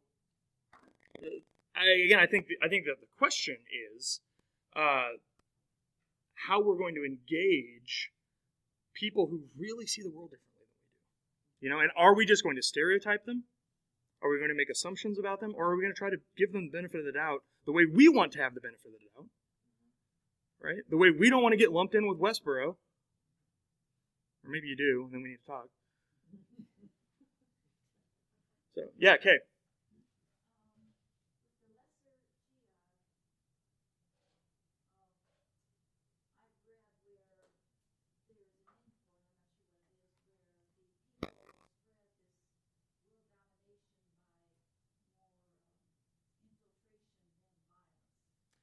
I, again, I think I think that the question is uh, how we're going to engage people who really see the world differently than we do. You know, and are we just going to stereotype them? Are we going to make assumptions about them, or are we going to try to give them the benefit of the doubt the way we want to have the benefit of the doubt? Right? The way we don't want to get lumped in with Westboro. Or maybe you do, and then we need to talk. So, yeah, okay.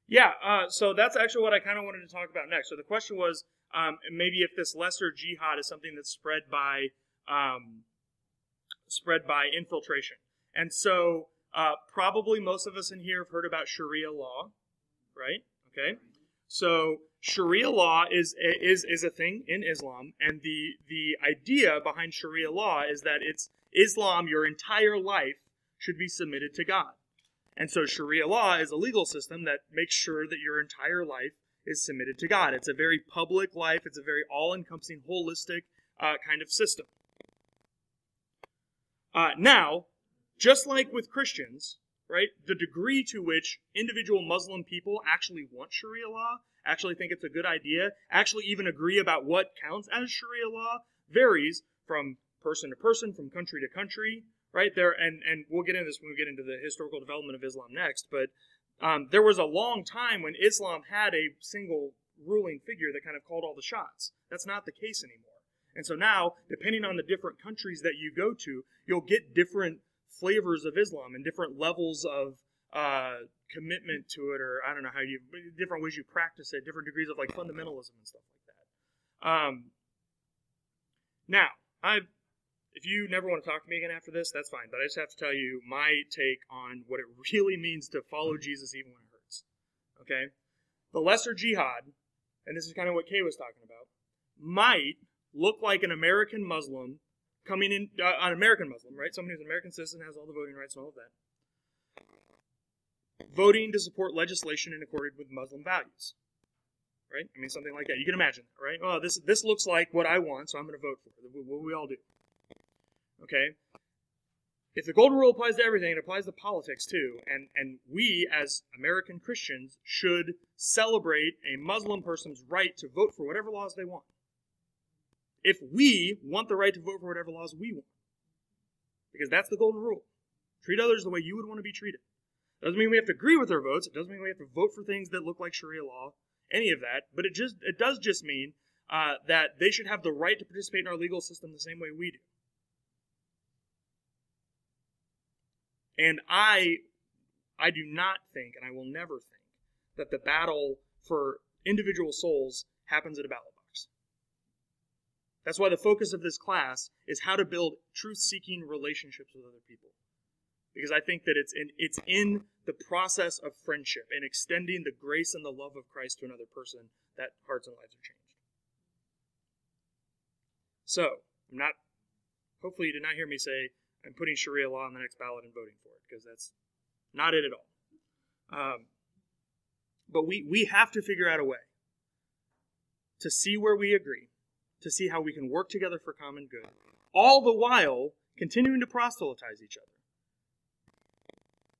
Yeah, uh, so that's actually what I kind of wanted to talk about next. So the question was um, maybe if this lesser jihad is something that's spread by um, spread by infiltration, and so uh, probably most of us in here have heard about Sharia law, right? Okay, so Sharia law is is is a thing in Islam, and the the idea behind Sharia law is that it's Islam. Your entire life should be submitted to God. And so Sharia law is a legal system that makes sure that your entire life is submitted to God. It's a very public life, it's a very all encompassing, holistic uh, kind of system. Uh, now, just like with Christians, right, the degree to which individual Muslim people actually want Sharia law, actually think it's a good idea, actually even agree about what counts as Sharia law, varies from person to person, from country to country, right there and and we'll get into this when we get into the historical development of islam next but um, there was a long time when islam had a single ruling figure that kind of called all the shots. That's not the case anymore. And so now depending on the different countries that you go to you'll get different flavors of islam and different levels of uh, commitment to it or i don't know how you different ways you practice it different degrees of like fundamentalism and stuff like that. Um, now i've if you never want to talk to me again after this, that's fine. But I just have to tell you my take on what it really means to follow Jesus even when it hurts. Okay? The lesser jihad, and this is kind of what Kay was talking about, might look like an American Muslim coming in, uh, an American Muslim, right? Someone who's an American citizen, has all the voting rights and all of that, voting to support legislation in accordance with Muslim values. Right? I mean, something like that. You can imagine right? Well, this this looks like what I want, so I'm going to vote for it. What we all do. Okay? If the golden rule applies to everything, it applies to politics too. And, and we, as American Christians, should celebrate a Muslim person's right to vote for whatever laws they want. If we want the right to vote for whatever laws we want. Because that's the golden rule. Treat others the way you would want to be treated. Doesn't mean we have to agree with their votes. It doesn't mean we have to vote for things that look like Sharia law, any of that. But it just it does just mean uh, that they should have the right to participate in our legal system the same way we do. And I, I do not think, and I will never think, that the battle for individual souls happens at a ballot box. That's why the focus of this class is how to build truth-seeking relationships with other people. Because I think that it's in, it's in the process of friendship and extending the grace and the love of Christ to another person that hearts and lives are changed. So, I'm not, hopefully you did not hear me say, I'm putting Sharia law on the next ballot and voting for it because that's not it at all. Um, but we, we have to figure out a way to see where we agree, to see how we can work together for common good, all the while continuing to proselytize each other.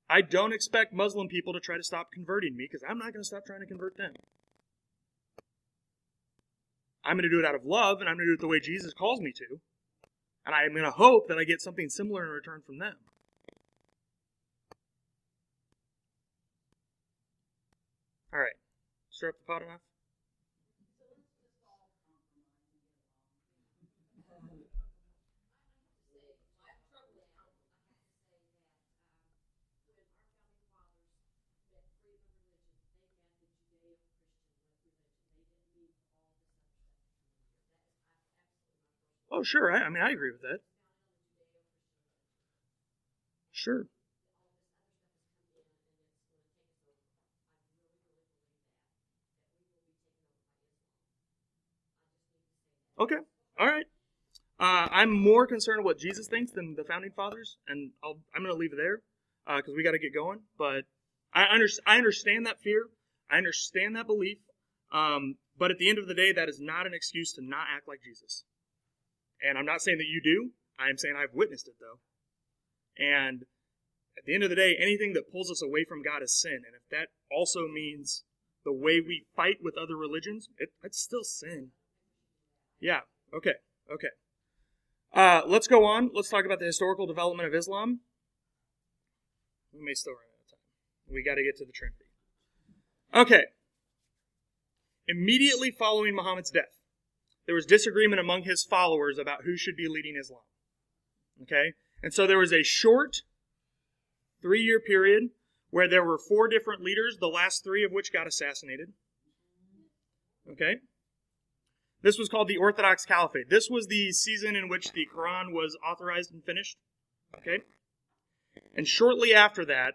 I don't expect Muslim people to try to stop converting me because I'm not going to stop trying to convert them. I'm going to do it out of love and I'm going to do it the way Jesus calls me to. And I'm going to hope that I get something similar in return from them. All right. Stir up the pot enough? Oh, sure. I, I mean, I agree with that. Sure. Okay. All right. Uh, I'm more concerned what Jesus thinks than the founding fathers, and i am going to leave it there because uh, we got to get going. But I, under, I understand that fear. I understand that belief. Um, but at the end of the day, that is not an excuse to not act like Jesus. And I'm not saying that you do. I am saying I've witnessed it, though. And at the end of the day, anything that pulls us away from God is sin. And if that also means the way we fight with other religions, it, it's still sin. Yeah. Okay. Okay. Uh, let's go on. Let's talk about the historical development of Islam. We may still run out of time. We got to get to the Trinity. Okay. Immediately following Muhammad's death, there was disagreement among his followers about who should be leading Islam. Okay? And so there was a short three year period where there were four different leaders, the last three of which got assassinated. Okay? This was called the Orthodox Caliphate. This was the season in which the Quran was authorized and finished. Okay? And shortly after that,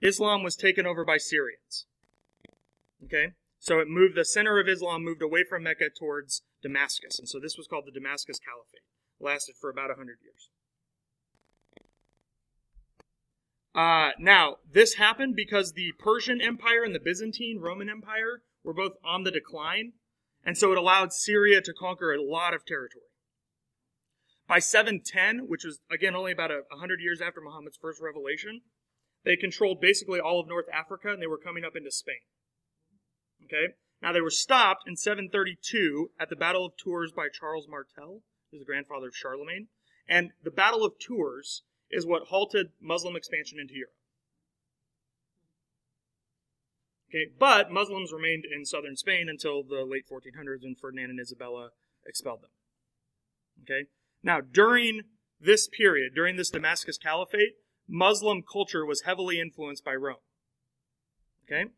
Islam was taken over by Syrians. Okay? So it moved, the center of Islam moved away from Mecca towards Damascus. And so this was called the Damascus Caliphate. It lasted for about 100 years. Uh, now, this happened because the Persian Empire and the Byzantine Roman Empire were both on the decline and so it allowed Syria to conquer a lot of territory. By 710, which was again only about a 100 years after Muhammad's first revelation, they controlled basically all of North Africa and they were coming up into Spain. Okay? Now they were stopped in 732 at the Battle of Tours by Charles Martel, who's the grandfather of Charlemagne. And the Battle of Tours is what halted Muslim expansion into Europe. Okay, but Muslims remained in southern Spain until the late 1400s when Ferdinand and Isabella expelled them. Okay, now during this period, during this Damascus Caliphate, Muslim culture was heavily influenced by Rome. Okay,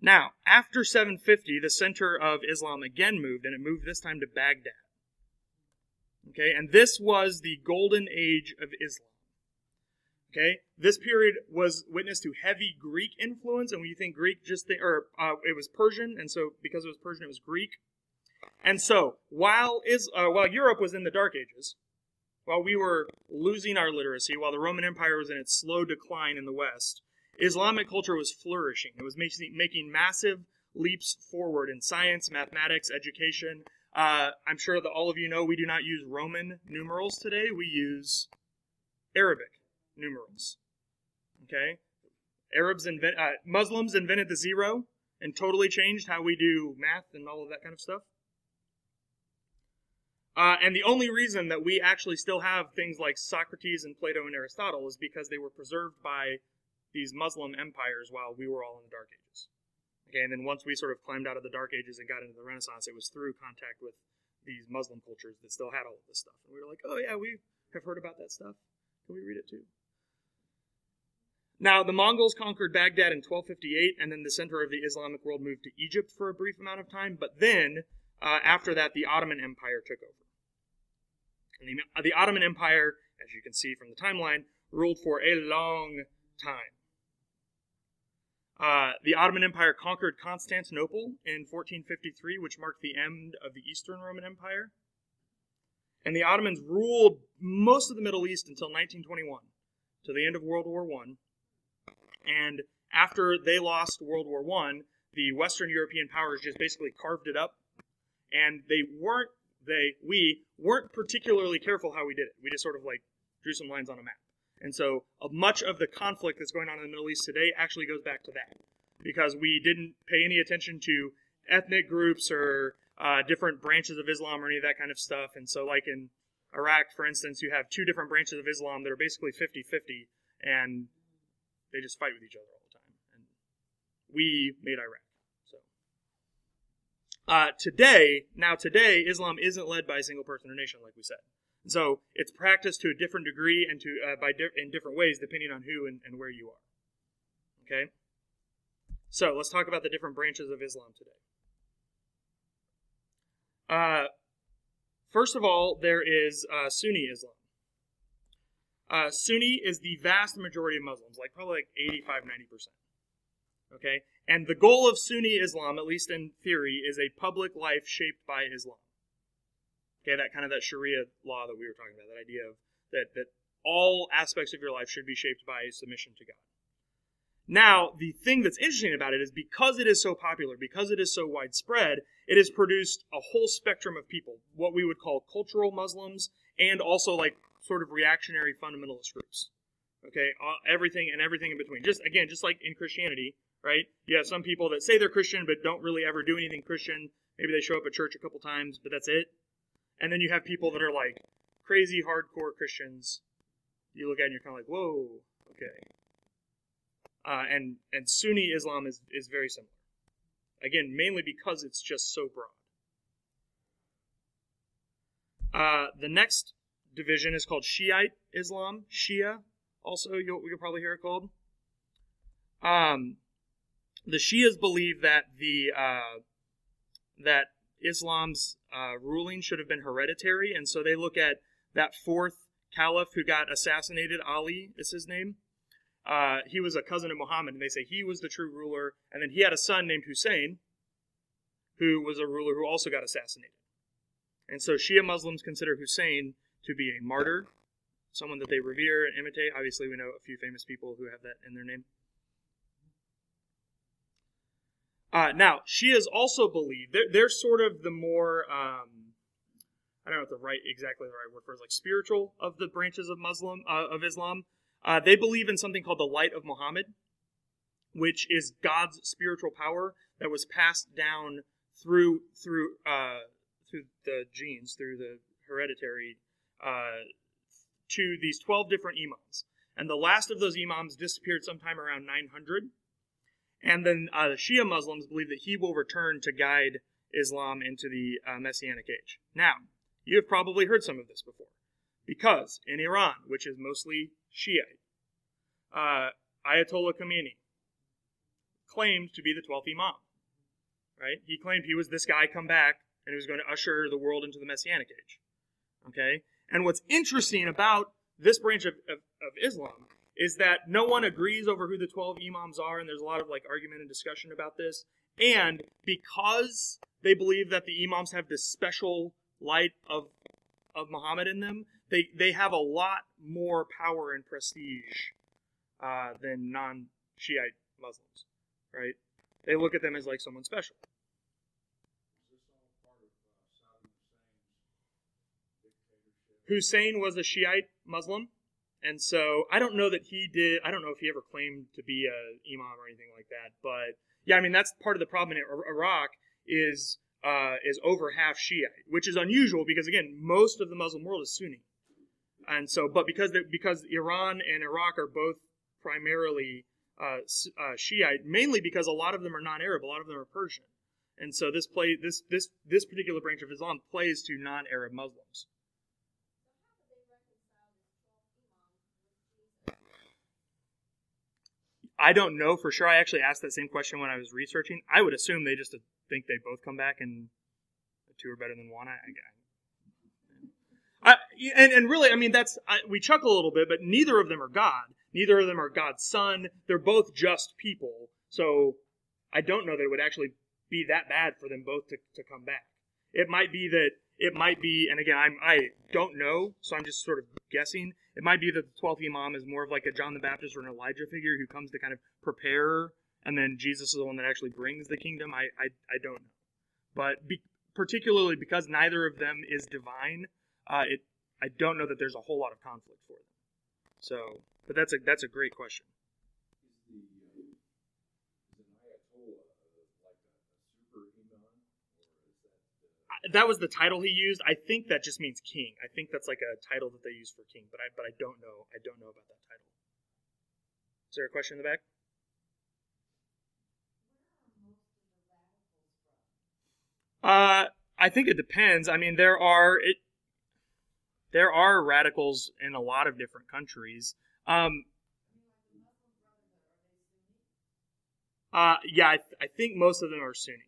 now after 750, the center of Islam again moved, and it moved this time to Baghdad. Okay, and this was the golden age of Islam. Okay, this period was witness to heavy Greek influence, and when you think Greek, just think, or uh, it was Persian, and so because it was Persian, it was Greek. And so while is uh, while Europe was in the Dark Ages, while we were losing our literacy, while the Roman Empire was in its slow decline in the West, Islamic culture was flourishing. It was making, massive leaps forward in science, mathematics, education. Uh, I'm sure that all of you know we do not use Roman numerals today. We use Arabic numerals. Okay? Arabs invent, uh, Muslims invented the zero and totally changed how we do math and all of that kind of stuff. Uh, and the only reason that we actually still have things like Socrates and Plato and Aristotle is because they were preserved by these Muslim empires while we were all in the Dark Ages. Okay, and then once we sort of climbed out of the Dark Ages and got into the Renaissance, it was through contact with these Muslim cultures that still had all of this stuff. And we were like, oh yeah, we have heard about that stuff. Can we read it too? Now, the Mongols conquered Baghdad in 1258, and then the center of the Islamic world moved to Egypt for a brief amount of time. But then, uh, after that, the Ottoman Empire took over. And the, the Ottoman Empire, as you can see from the timeline, ruled for a long time. Uh, the Ottoman Empire conquered Constantinople in 1453, which marked the end of the Eastern Roman Empire. And the Ottomans ruled most of the Middle East until 1921, to the end of World War I. And after they lost World War One, the Western European powers just basically carved it up, and they weren't they we weren't particularly careful how we did it. We just sort of like drew some lines on a map. And so uh, much of the conflict that's going on in the Middle East today actually goes back to that because we didn't pay any attention to ethnic groups or uh, different branches of Islam or any of that kind of stuff. And so, like in Iraq, for instance, you have two different branches of Islam that are basically 50 50, and they just fight with each other all the time. And we made Iraq. So uh, today, now today, Islam isn't led by a single person or nation, like we said. So it's practiced to a different degree and to uh, by di- in different ways depending on who and, and where you are. Okay. So let's talk about the different branches of Islam today. Uh, first of all, there is uh, Sunni Islam. Uh, Sunni is the vast majority of Muslims, like probably like 85, 90%. Okay? And the goal of Sunni Islam, at least in theory, is a public life shaped by Islam. Okay, that kind of that Sharia law that we were talking about, that idea of that, that all aspects of your life should be shaped by submission to God. Now, the thing that's interesting about it is because it is so popular, because it is so widespread, it has produced a whole spectrum of people, what we would call cultural Muslims, and also like sort of reactionary fundamentalist groups. Okay, uh, everything and everything in between. Just again, just like in Christianity, right? You have some people that say they're Christian but don't really ever do anything Christian. Maybe they show up at church a couple times, but that's it. And then you have people that are like crazy hardcore Christians. You look at and you're kind of like, whoa, okay. Uh, and and Sunni Islam is is very similar. Again, mainly because it's just so broad. Uh, the next division is called Shiite Islam. Shia, also you'll, you'll probably hear it called. Um, the Shias believe that the uh, that Islam's uh, ruling should have been hereditary, and so they look at that fourth caliph who got assassinated. Ali is his name uh, he was a cousin of Muhammad, and they say he was the true ruler. And then he had a son named Hussein, who was a ruler who also got assassinated. And so Shia Muslims consider Hussein to be a martyr, someone that they revere and imitate. Obviously, we know a few famous people who have that in their name. Uh, now, Shias also believe they're, they're sort of the more um, I don't know what the right exactly the right word for it is like spiritual of the branches of Muslim uh, of Islam. Uh, they believe in something called the light of Muhammad, which is God's spiritual power that was passed down through through uh, through the genes, through the hereditary, uh, to these twelve different imams. And the last of those imams disappeared sometime around 900. And then uh, the Shia Muslims believe that he will return to guide Islam into the uh, Messianic age. Now, you have probably heard some of this before. Because in Iran, which is mostly Shiite, uh, Ayatollah Khomeini claimed to be the 12th Imam. Right? He claimed he was this guy come back and he was going to usher the world into the Messianic age. Okay? And what's interesting about this branch of, of, of Islam is that no one agrees over who the 12 Imams are, and there's a lot of like argument and discussion about this. And because they believe that the Imams have this special light of of Muhammad in them, they they have a lot more power and prestige uh, than non-Shiite Muslims, right? They look at them as like someone special. Hussein was a Shiite Muslim, and so I don't know that he did. I don't know if he ever claimed to be a imam or anything like that. But yeah, I mean that's part of the problem in Iraq is uh, is over half Shiite, which is unusual because again, most of the Muslim world is Sunni, and so but because they, because Iran and Iraq are both primarily uh, uh, Shiite, mainly because a lot of them are non-Arab, a lot of them are Persian, and so this play this this this particular branch of Islam plays to non-Arab Muslims. I don't know for sure. I actually asked that same question when I was researching. I would assume they just think they both come back and two are better than one. I, I, I and and really, I mean, that's I, we chuckle a little bit, but neither of them are God. Neither of them are God's son. They're both just people. So I don't know that it would actually be that bad for them both to, to come back. It might be that it might be, and again, I'm, I don't know, so I'm just sort of guessing. It might be that the 12th Imam is more of like a John the Baptist or an Elijah figure who comes to kind of prepare, and then Jesus is the one that actually brings the kingdom. I, I, I don't know. But be, particularly because neither of them is divine, uh, it, I don't know that there's a whole lot of conflict for them. So, but that's a that's a great question. Is the, uh, is an Ayatollah uh, like a, a super imam, or is that? Uh, I- That was the title he used. I think that just means king. I think that's like a title that they use for king, but I but I don't know. I don't know about that title. Is there a question in the back? Uh, I think it depends. I mean, there are it. There are radicals in a lot of different countries. Um, uh, yeah, I, I think most of them are Sunni.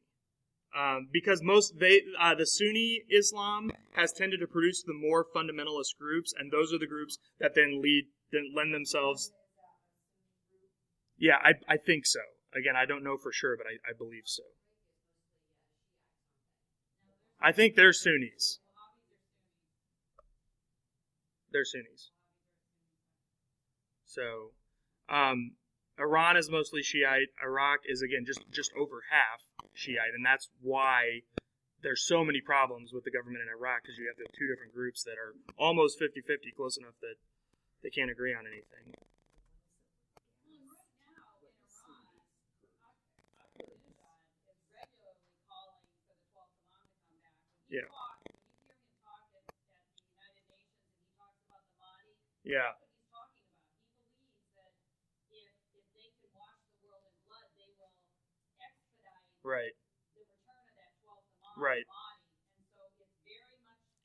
Um, because most they uh, the Sunni Islam has tended to produce the more fundamentalist groups, and those are the groups that then lead then lend themselves. Yeah, I I think so. Again, I don't know for sure, but I, I believe so. I think they're Sunnis. They're Sunnis. So, um, Iran is mostly Shiite. Iraq is again just just over half Shiite, and that's why there's so many problems with the government in Iraq because you have the two different groups that are almost 50-50, close enough that they can't agree on anything. Yeah. Yeah. Right. Right.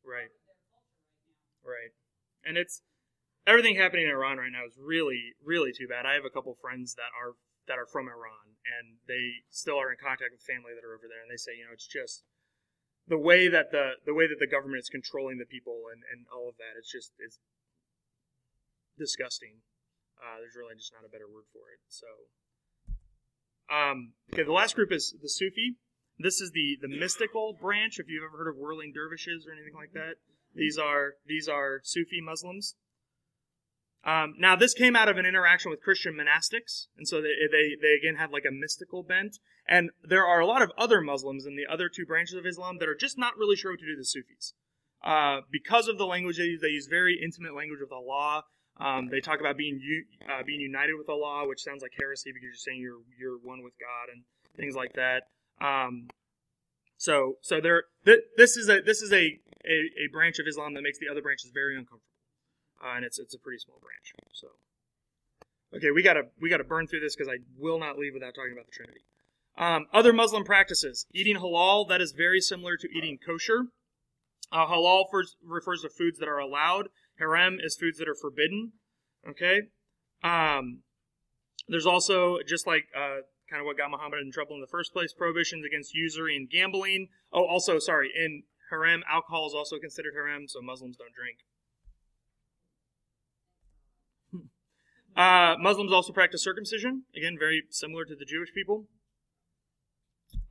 Right. Right. And it's everything happening in Iran right now is really, really too bad. I have a couple friends that are that are from Iran, and they still are in contact with family that are over there, and they say, you know, it's just the way that the the way that the government is controlling the people and, and all of that. It's just it's disgusting. Uh, there's really just not a better word for it. So, um, okay, the last group is the Sufi. This is the the mystical branch. If you've ever heard of whirling dervishes or anything like that, these are these are Sufi Muslims. Um, now, this came out of an interaction with Christian monastics, and so they, they they again have like a mystical bent. And there are a lot of other Muslims in the other two branches of Islam that are just not really sure what to do with the Sufis, uh, because of the language they use. They use very intimate language with Allah. Um, they talk about being uh, being united with Allah, which sounds like heresy because you're saying you're you're one with God and things like that. Um, so so there th- this is a this is a, a a branch of Islam that makes the other branches very uncomfortable, uh, and it's it's a pretty small branch. So okay, we gotta we gotta burn through this because I will not leave without talking about the Trinity. Um, other Muslim practices: eating halal that is very similar to eating kosher. Uh, halal first refers to foods that are allowed. Haram is foods that are forbidden. Okay. Um, there's also just like uh, kind of what got Muhammad in trouble in the first place: prohibitions against usury and gambling. Oh, also, sorry, in haram, alcohol is also considered haram, so Muslims don't drink. Uh, Muslims also practice circumcision, again, very similar to the Jewish people.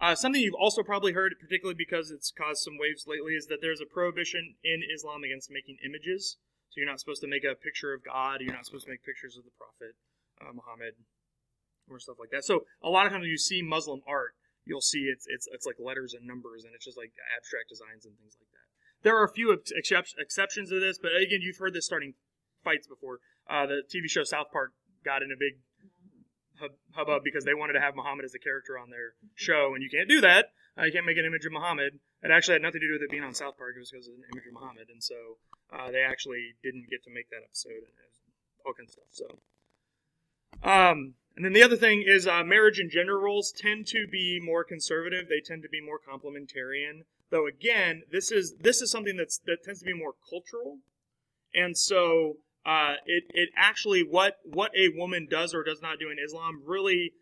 Uh, something you've also probably heard, particularly because it's caused some waves lately, is that there's a prohibition in Islam against making images. So you're not supposed to make a picture of God. You're not supposed to make pictures of the Prophet uh, Muhammad or stuff like that. So a lot of times when you see Muslim art, you'll see it's it's it's like letters and numbers, and it's just like abstract designs and things like that. There are a few ex- exceptions to this, but again, you've heard this starting fights before. Uh, the TV show South Park got in a big hubbub because they wanted to have Muhammad as a character on their show, and you can't do that. Uh, you can't make an image of Muhammad. It actually had nothing to do with it being on South Park. It was because of an image of Muhammad, and so uh, they actually didn't get to make that episode and all kinds of stuff. So, um, and then the other thing is uh, marriage and gender roles tend to be more conservative. They tend to be more complementarian. Though again, this is this is something that's that tends to be more cultural, and so uh, it it actually what what a woman does or does not do in Islam really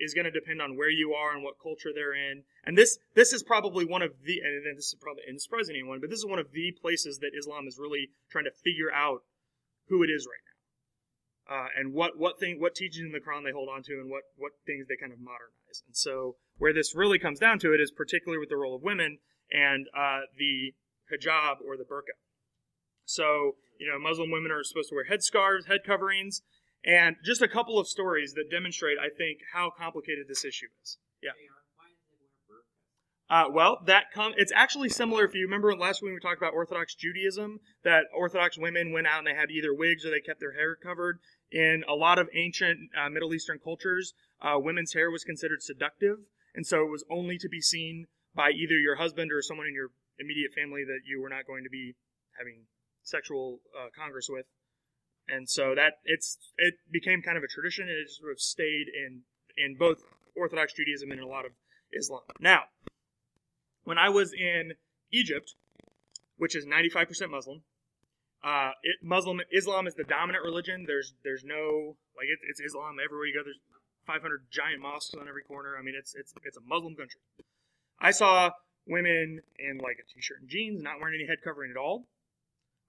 is going to depend on where you are and what culture they're in. And this this is probably one of the and this is probably isn't surprising anyone, but this is one of the places that Islam is really trying to figure out who it is right now, uh, and what what thing what teachings in the Quran they hold on to, and what what things they kind of modernize. And so where this really comes down to it is particularly with the role of women and uh, the hijab or the burqa. So, you know, Muslim women are supposed to wear headscarves, head coverings, and just a couple of stories that demonstrate, I think, how complicated this issue is. Yeah. Uh, well, that come. It's actually similar. If you remember last week we talked about Orthodox Judaism, that Orthodox women went out and they had either wigs or they kept their hair covered. In a lot of ancient uh, Middle Eastern cultures, uh, women's hair was considered seductive, and so it was only to be seen by either your husband or someone in your immediate family that you were not going to be having sexual uh, congress with. And so that it's it became kind of a tradition, and it sort of stayed in in both Orthodox Judaism and a lot of Islam. Now, when I was in Egypt, which is 95% Muslim, uh, it, Muslim Islam is the dominant religion. There's there's no like it, it's Islam everywhere you go. There's 500 giant mosques on every corner. I mean, it's it's it's a Muslim country. I saw women in like a t-shirt and jeans, not wearing any head covering at all.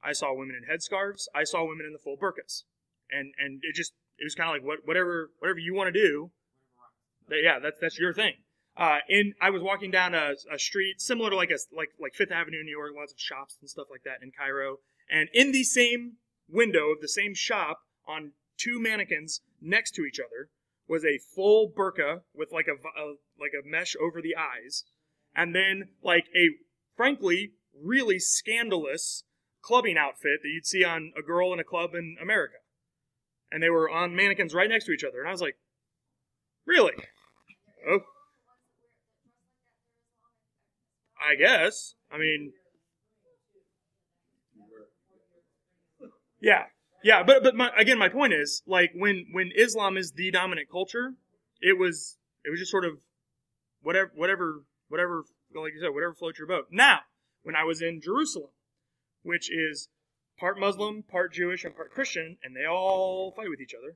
I saw women in headscarves. I saw women in the full burqas, and and it just it was kind of like what whatever whatever you want to do. Yeah, that's that's your thing. Uh, in I was walking down a, a street similar to like a like like Fifth Avenue in New York, lots of shops and stuff like that in Cairo, and in the same window of the same shop on two mannequins next to each other was a full burqa with like a, a like a mesh over the eyes, and then like a frankly really scandalous clubbing outfit that you'd see on a girl in a club in America. And they were on mannequins right next to each other. And I was like, really? Oh. I guess. I mean, yeah. Yeah, but but my, again, my point is like when when Islam is the dominant culture, it was it was just sort of whatever whatever whatever like you said whatever floats your boat. Now, when I was in Jerusalem, which is part Muslim, part Jewish, and part Christian, and they all fight with each other.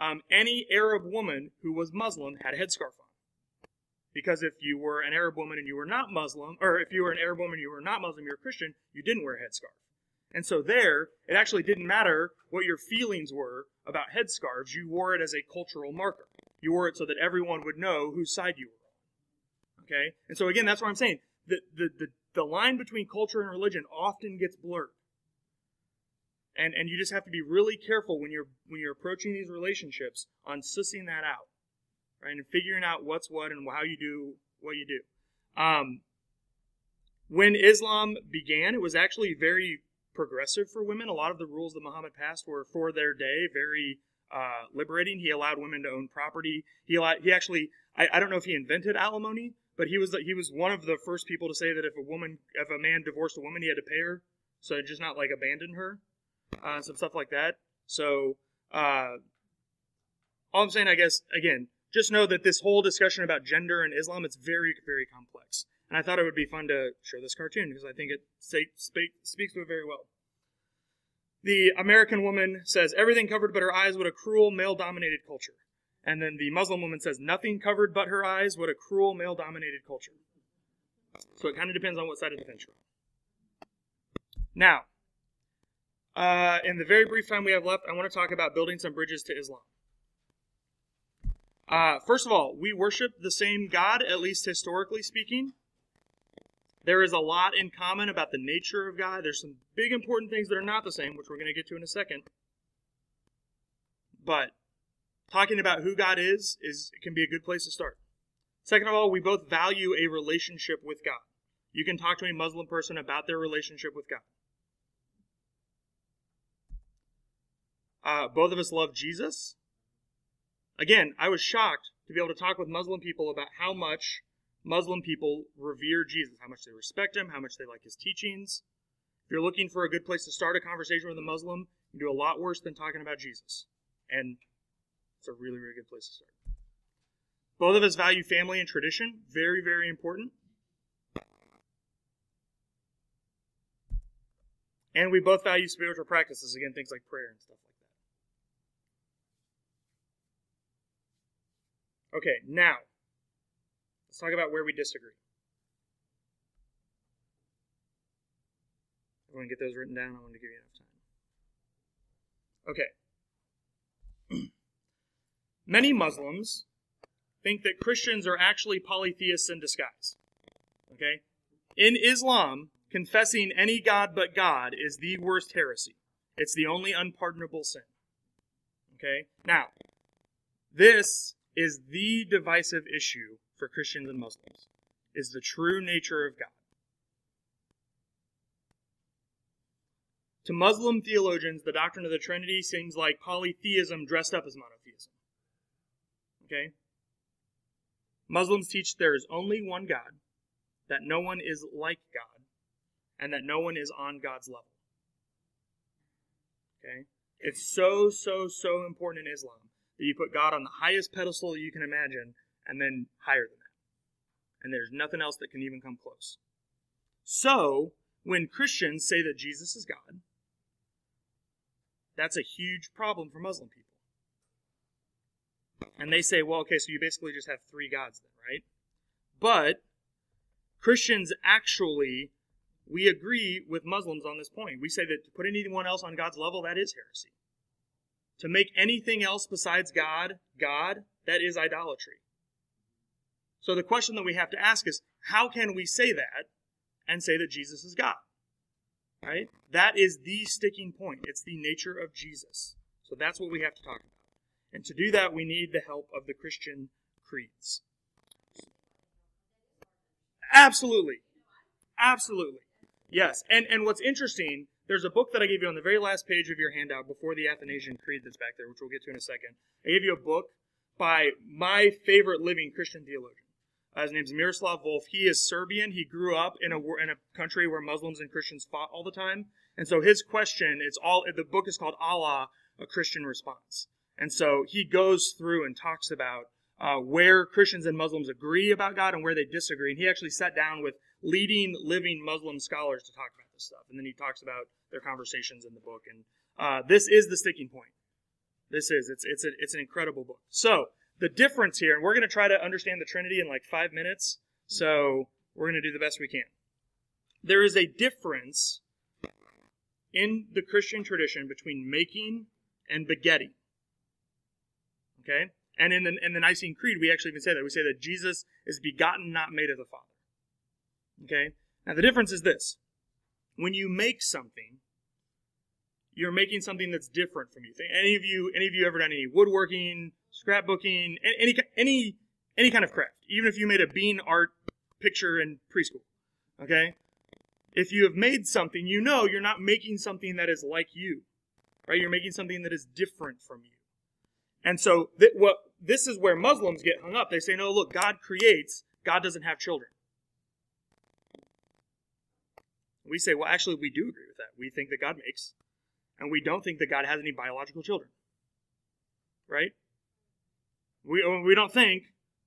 Um, any Arab woman who was Muslim had a headscarf on. Because if you were an Arab woman and you were not Muslim, or if you were an Arab woman and you were not Muslim, you were Christian, you didn't wear a headscarf. And so there, it actually didn't matter what your feelings were about headscarves. You wore it as a cultural marker. You wore it so that everyone would know whose side you were on. Okay? And so again, that's what I'm saying. The, the, the the line between culture and religion often gets blurred. And, and you just have to be really careful when you're when you're approaching these relationships on sussing that out, right, and figuring out what's what and how you do what you do. Um, when Islam began, it was actually very progressive for women. A lot of the rules that Muhammad passed were for their day, very uh, liberating. He allowed women to own property. He allowed, he actually I, I don't know if he invented alimony, but he was he was one of the first people to say that if a woman, if a man divorced a woman, he had to pay her, so just not like abandon her, uh, some stuff like that. So uh, all I'm saying, I guess, again, just know that this whole discussion about gender and Islam it's very very complex, and I thought it would be fun to show this cartoon because I think it say, speak, speaks to it very well. The American woman says, "Everything covered but her eyes. What a cruel male-dominated culture." And then the Muslim woman says, Nothing covered but her eyes. What a cruel male dominated culture. So it kind of depends on what side of the fence you're on. Now, uh, in the very brief time we have left, I want to talk about building some bridges to Islam. Uh, first of all, we worship the same God, at least historically speaking. There is a lot in common about the nature of God. There's some big important things that are not the same, which we're going to get to in a second. But talking about who God is is can be a good place to start. Second of all, we both value a relationship with God. You can talk to a Muslim person about their relationship with God. Uh, both of us love Jesus. Again, I was shocked to be able to talk with Muslim people about how much Muslim people revere Jesus, how much they respect him, how much they like his teachings. If you're looking for a good place to start a conversation with a Muslim, you do a lot worse than talking about Jesus. And it's a really, really good place to start. Both of us value family and tradition. Very, very important. And we both value spiritual practices. Again, things like prayer and stuff like that. Okay, now, let's talk about where we disagree. I want to get those written down. I want to give you enough time. Okay. Many Muslims think that Christians are actually polytheists in disguise. Okay? In Islam, confessing any God but God is the worst heresy. It's the only unpardonable sin. Okay? Now, this is the divisive issue for Christians and Muslims. is the true nature of God. To Muslim theologians, the doctrine of the Trinity seems like polytheism dressed up as monotheism. Okay? Muslims teach there is only one God, that no one is like God, and that no one is on God's level. Okay? It's so, so, so important in Islam that you put God on the highest pedestal you can imagine and then higher than that. And there's nothing else that can even come close. So, when Christians say that Jesus is God, that's a huge problem for Muslim people. And they say, well, okay, so you basically just have three gods then, right? But Christians actually, we agree with Muslims on this point. We say that to put anyone else on God's level, that is heresy. To make anything else besides God, God, that is idolatry. So the question that we have to ask is, how can we say that and say that Jesus is God? Right? That is the sticking point. It's the nature of Jesus. So that's what we have to talk about. And to do that, we need the help of the Christian creeds. Absolutely. Absolutely. Yes. And and what's interesting, there's a book that I gave you on the very last page of your handout before the Athanasian Creed that's back there, which we'll get to in a second. I gave you a book by my favorite living Christian theologian. Uh, his name's Miroslav Volf. He is Serbian. He grew up in a in a country where Muslims and Christians fought all the time. And so his question, it's all the book is called Allah, a Christian response. And so he goes through and talks about uh, where Christians and Muslims agree about God and where they disagree. And he actually sat down with leading living Muslim scholars to talk about this stuff. And then he talks about their conversations in the book. And uh, this is the sticking point. This is it's it's a, it's an incredible book. So the difference here, and we're going to try to understand the Trinity in like five minutes. So we're going to do the best we can. There is a difference in the Christian tradition between making and begetting. Okay? And in the, in the Nicene Creed, we actually even say that. We say that Jesus is begotten, not made of the Father. Okay? Now, the difference is this when you make something, you're making something that's different from you. Any of you, any of you ever done any woodworking, scrapbooking, any any any kind of craft? Even if you made a bean art picture in preschool, okay? If you have made something, you know you're not making something that is like you, right? You're making something that is different from you. And so, th- what this is where Muslims get hung up. They say, "No, look, God creates. God doesn't have children." We say, "Well, actually, we do agree with that. We think that God makes, and we don't think that God has any biological children." Right? We we don't think.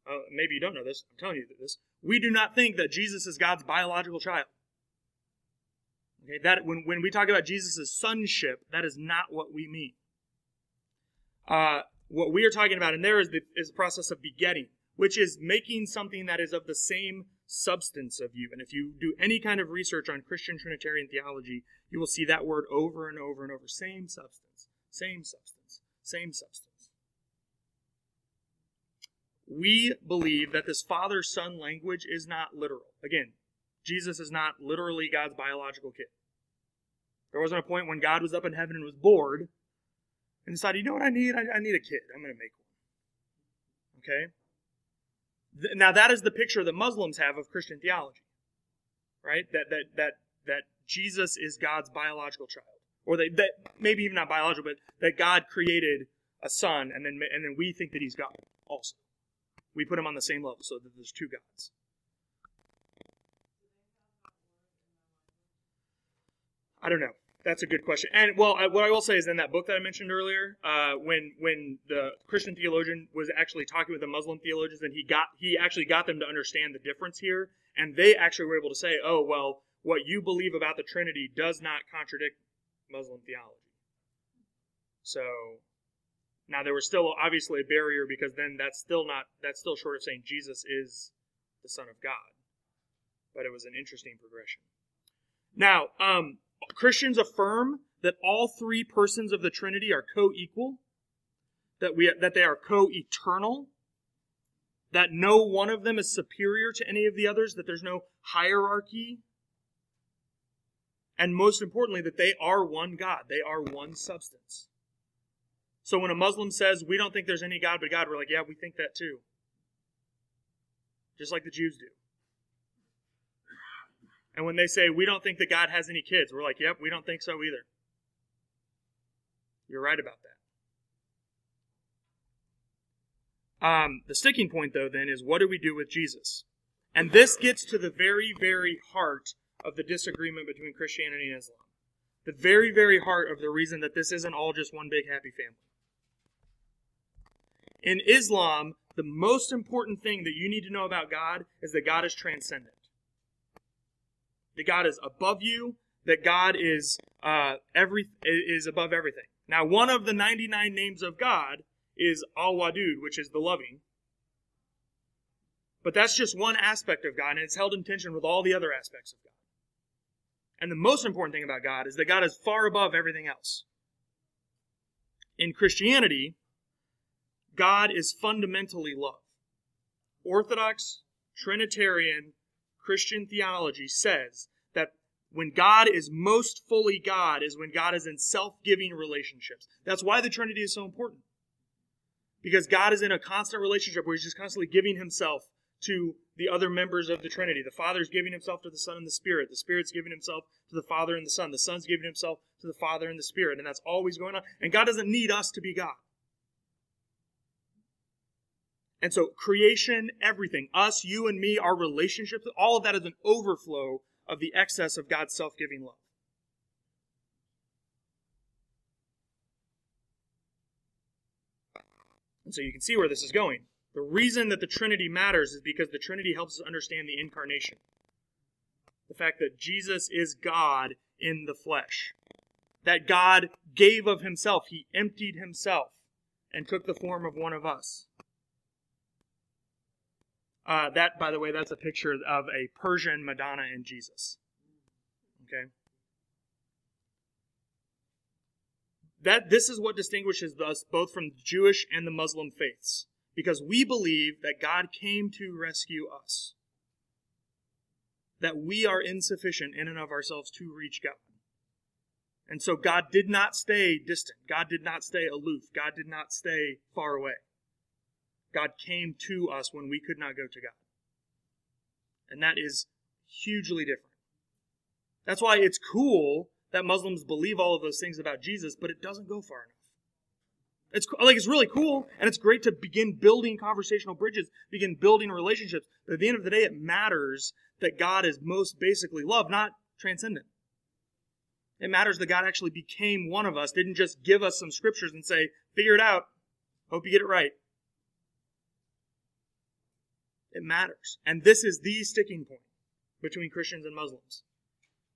Uh, maybe you don't know this. I'm telling you this. We do not think that Jesus is God's biological child. Okay, that when when we talk about Jesus' sonship, that is not what we mean. Uh, what we are talking about in there is the, is the process of begetting, which is making something that is of the same substance of you. And if you do any kind of research on Christian Trinitarian theology, you will see that word over and over and over. Same substance, same substance, same substance. We believe that this father son language is not literal. Again, Jesus is not literally God's biological kid. There wasn't a point when God was up in heaven and was bored and decided, you know what I need? I, I need a kid. I'm going to make one. Okay? Th- now that is the picture that Muslims have of Christian theology, right? That that that that Jesus is God's biological child, or that, that maybe even not biological, but that God created a son, and then and then we think that He's God also. We put Him on the same level, so that there's two gods. I don't know. That's a good question. And well, I, what I will say is in that book that I mentioned earlier, uh, when when the Christian theologian was actually talking with the Muslim theologians, and he got he actually got them to understand the difference here, and they actually were able to say, "Oh, well, what you believe about the Trinity does not contradict Muslim theology." So now there was still obviously a barrier because then that's still not that's still short of saying Jesus is the Son of God, but it was an interesting progression. Now, um, Christians affirm that all three persons of the Trinity are co-equal, that we that they are co-eternal, that no one of them is superior to any of the others, that there's no hierarchy, and most importantly that they are one God, they are one substance. So when a Muslim says we don't think there's any God but God, we're like, yeah, we think that too. Just like the Jews do. And when they say, we don't think that God has any kids, we're like, yep, we don't think so either. You're right about that. Um, the sticking point, though, then, is what do we do with Jesus? And this gets to the very, very heart of the disagreement between Christianity and Islam. The very, very heart of the reason that this isn't all just one big happy family. In Islam, the most important thing that you need to know about God is that God is transcendent. That God is above you, that God is uh, every is above everything. Now, one of the 99 names of God is Al Wadud, which is the loving. But that's just one aspect of God, and it's held in tension with all the other aspects of God. And the most important thing about God is that God is far above everything else. In Christianity, God is fundamentally love. Orthodox, Trinitarian, Christian theology says that when God is most fully God is when God is in self giving relationships. That's why the Trinity is so important. Because God is in a constant relationship where He's just constantly giving Himself to the other members of the Trinity. The Father's giving Himself to the Son and the Spirit. The Spirit's giving Himself to the Father and the Son. The Son's giving Himself to the Father and the Spirit. And that's always going on. And God doesn't need us to be God. And so creation, everything, us, you and me, our relationships, all of that is an overflow of the excess of God's self-giving love. And so you can see where this is going. The reason that the Trinity matters is because the Trinity helps us understand the incarnation. The fact that Jesus is God in the flesh. That God gave of himself. He emptied himself and took the form of one of us. Uh, that, by the way, that's a picture of a Persian Madonna and Jesus. Okay. That this is what distinguishes us both from the Jewish and the Muslim faiths, because we believe that God came to rescue us. That we are insufficient in and of ourselves to reach God. And so God did not stay distant. God did not stay aloof. God did not stay far away. God came to us when we could not go to God. And that is hugely different. That's why it's cool that Muslims believe all of those things about Jesus, but it doesn't go far enough. It's like it's really cool, and it's great to begin building conversational bridges, begin building relationships. But at the end of the day, it matters that God is most basically love, not transcendent. It matters that God actually became one of us, didn't just give us some scriptures and say, figure it out. Hope you get it right. It matters. And this is the sticking point between Christians and Muslims.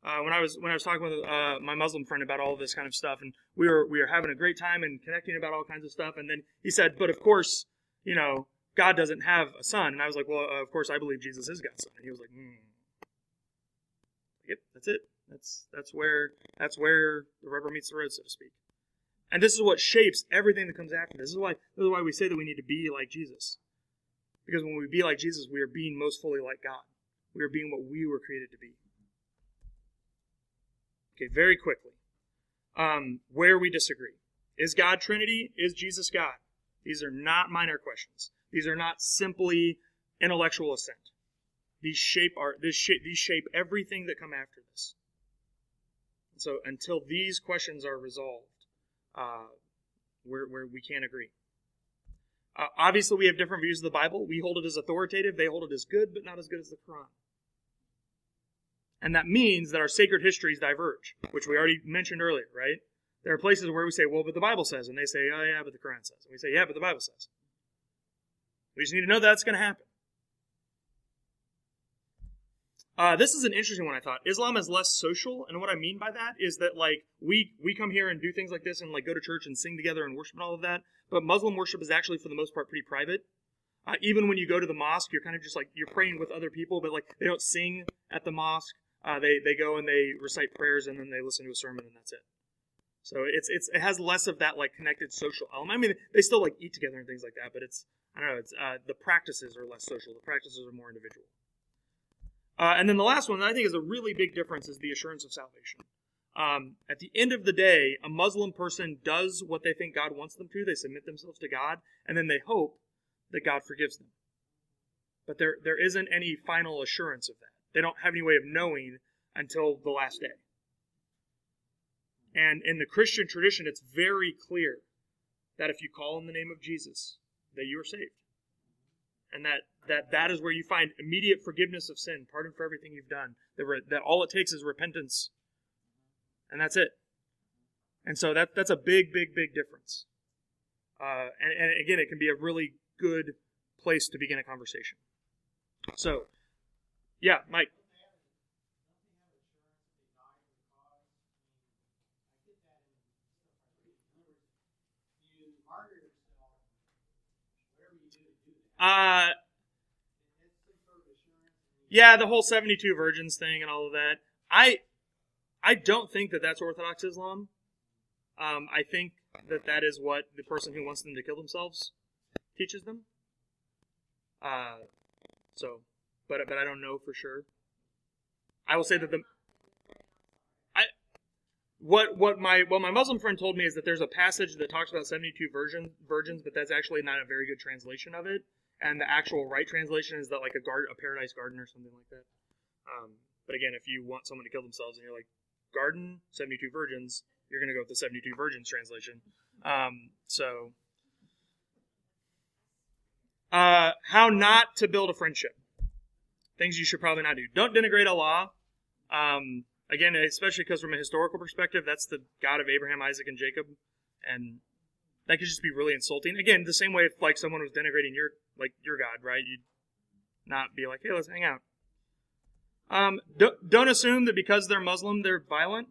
Uh, when I was when I was talking with uh, my Muslim friend about all this kind of stuff, and we were we were having a great time and connecting about all kinds of stuff, and then he said, "But of course, you know, God doesn't have a son." And I was like, "Well, uh, of course, I believe Jesus is God's son." And he was like, hmm. "Yep, that's it. That's that's where that's where the rubber meets the road, so to speak." And this is what shapes everything that comes after. This is why this is why we say that we need to be like Jesus. Because when we be like Jesus, we are being most fully like God. We are being what we were created to be. Okay, very quickly. Um, where we disagree. Is God Trinity? Is Jesus God? These are not minor questions. These are not simply intellectual assent. These shape our this shape these shape everything that come after this. So until these questions are resolved, uh, we're, we can't agree. Uh, obviously, we have different views of the Bible. We hold it as authoritative. They hold it as good, but not as good as the Quran. And that means that our sacred histories diverge, which we already mentioned earlier, right? There are places where we say, well, but the Bible says, and they say, oh, yeah, but the Quran says. And we say, yeah, but the Bible says. We just need to know that that's going to happen. Uh, this is an interesting one. I thought Islam is less social, and what I mean by that is that like we we come here and do things like this and like go to church and sing together and worship and all of that. But Muslim worship is actually for the most part pretty private. Uh, even when you go to the mosque, you're kind of just like you're praying with other people, but like they don't sing at the mosque. Uh, they they go and they recite prayers and then they listen to a sermon and that's it. So it's it's it has less of that like connected social element. I mean, they still like eat together and things like that, but it's I don't know. It's uh, the practices are less social. The practices are more individual. Uh, and then the last one that I think is a really big difference is the assurance of salvation. Um, at the end of the day, a Muslim person does what they think God wants them to. They submit themselves to God, and then they hope that God forgives them. But there, there isn't any final assurance of that. They don't have any way of knowing until the last day. And in the Christian tradition, it's very clear that if you call in the name of Jesus, that you are saved. And that that, that is where you find immediate forgiveness of sin, pardon for everything you've done. That, re, that all it takes is repentance. And that's it. And so that that's a big, big, big difference. Uh, and, and again, it can be a really good place to begin a conversation. So, yeah, Mike. Uh, yeah, the whole 72 virgins thing and all of that. I I don't think that that's Orthodox Islam. Um, I think that that is what the person who wants them to kill themselves teaches them. Uh, so, but but I don't know for sure. I will say that the I what what my what my Muslim friend told me is that there's a passage that talks about 72 virgin, virgins, but that's actually not a very good translation of it and the actual right translation is that like a guard a paradise garden or something like that. Um, but again, if you want someone to kill themselves and you're like garden seventy two virgins, you're gonna go with the seventy two virgins translation. Um, so, uh, how not to build a friendship? Things you should probably not do. Don't denigrate Allah. Um, again, especially because from a historical perspective, that's the God of Abraham, Isaac, and Jacob, and that could just be really insulting. Again, the same way if like someone was denigrating your like your God, right? You'd not be like, hey, let's hang out. Um, don't, don't assume that because they're Muslim, they're violent.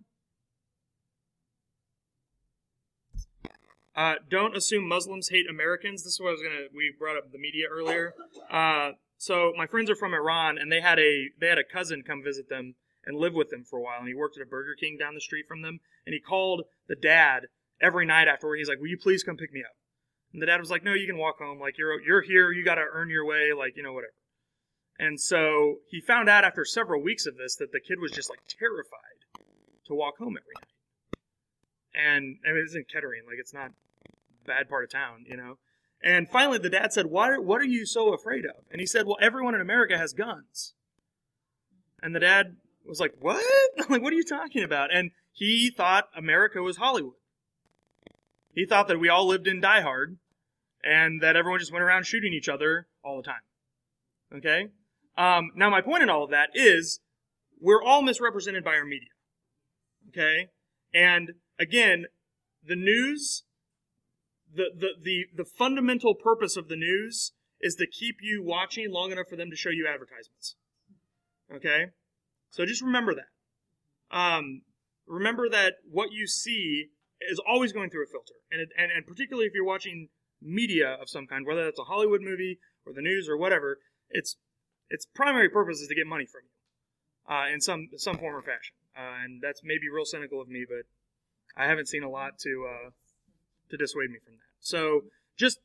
Uh, don't assume Muslims hate Americans. This is what I was gonna. We brought up the media earlier. Uh, so my friends are from Iran, and they had a they had a cousin come visit them and live with them for a while. And he worked at a Burger King down the street from them. And he called the dad every night afterward. He's like, "Will you please come pick me up?" And the dad was like, "No, you can walk home. Like you're you're here. You got to earn your way. Like you know whatever." And so he found out after several weeks of this that the kid was just like terrified to walk home every night. And I mean, it's in Kettering, like it's not bad part of town, you know. And finally, the dad said, "What? What are you so afraid of?" And he said, "Well, everyone in America has guns." And the dad was like, "What? like, what are you talking about?" And he thought America was Hollywood. He thought that we all lived in Die Hard, and that everyone just went around shooting each other all the time. Okay? Um, now, my point in all of that is we're all misrepresented by our media. Okay? And again, the news, the, the, the, the fundamental purpose of the news is to keep you watching long enough for them to show you advertisements. Okay? So just remember that. Um, remember that what you see is always going through a filter. And, it, and, and particularly if you're watching media of some kind, whether that's a Hollywood movie or the news or whatever, its its primary purpose is to get money from you uh, in some some form or fashion. Uh, and that's maybe real cynical of me, but I haven't seen a lot to uh, to dissuade me from that. So just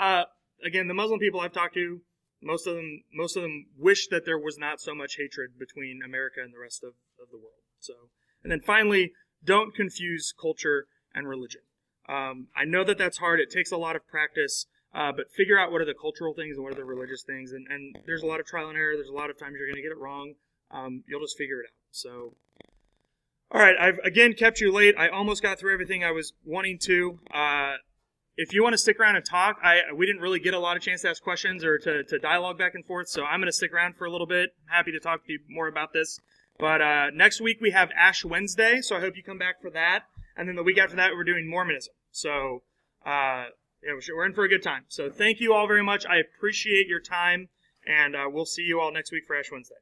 uh, again, the Muslim people I've talked to, most of them most of them wish that there was not so much hatred between America and the rest of, of the world. So and then finally, don't confuse culture and religion. Um, I know that that's hard. It takes a lot of practice, uh, but figure out what are the cultural things and what are the religious things. And, and there's a lot of trial and error. There's a lot of times you're going to get it wrong. Um, you'll just figure it out. So, all right, I've again kept you late. I almost got through everything I was wanting to. Uh, if you want to stick around and talk, I we didn't really get a lot of chance to ask questions or to, to dialogue back and forth, so I'm going to stick around for a little bit. Happy to talk to you more about this. But uh, next week we have Ash Wednesday, so I hope you come back for that and then the week after that we're doing Mormonism. So uh, yeah, we're in for a good time. So thank you all very much. I appreciate your time, and uh, we'll see you all next week for Ash Wednesday.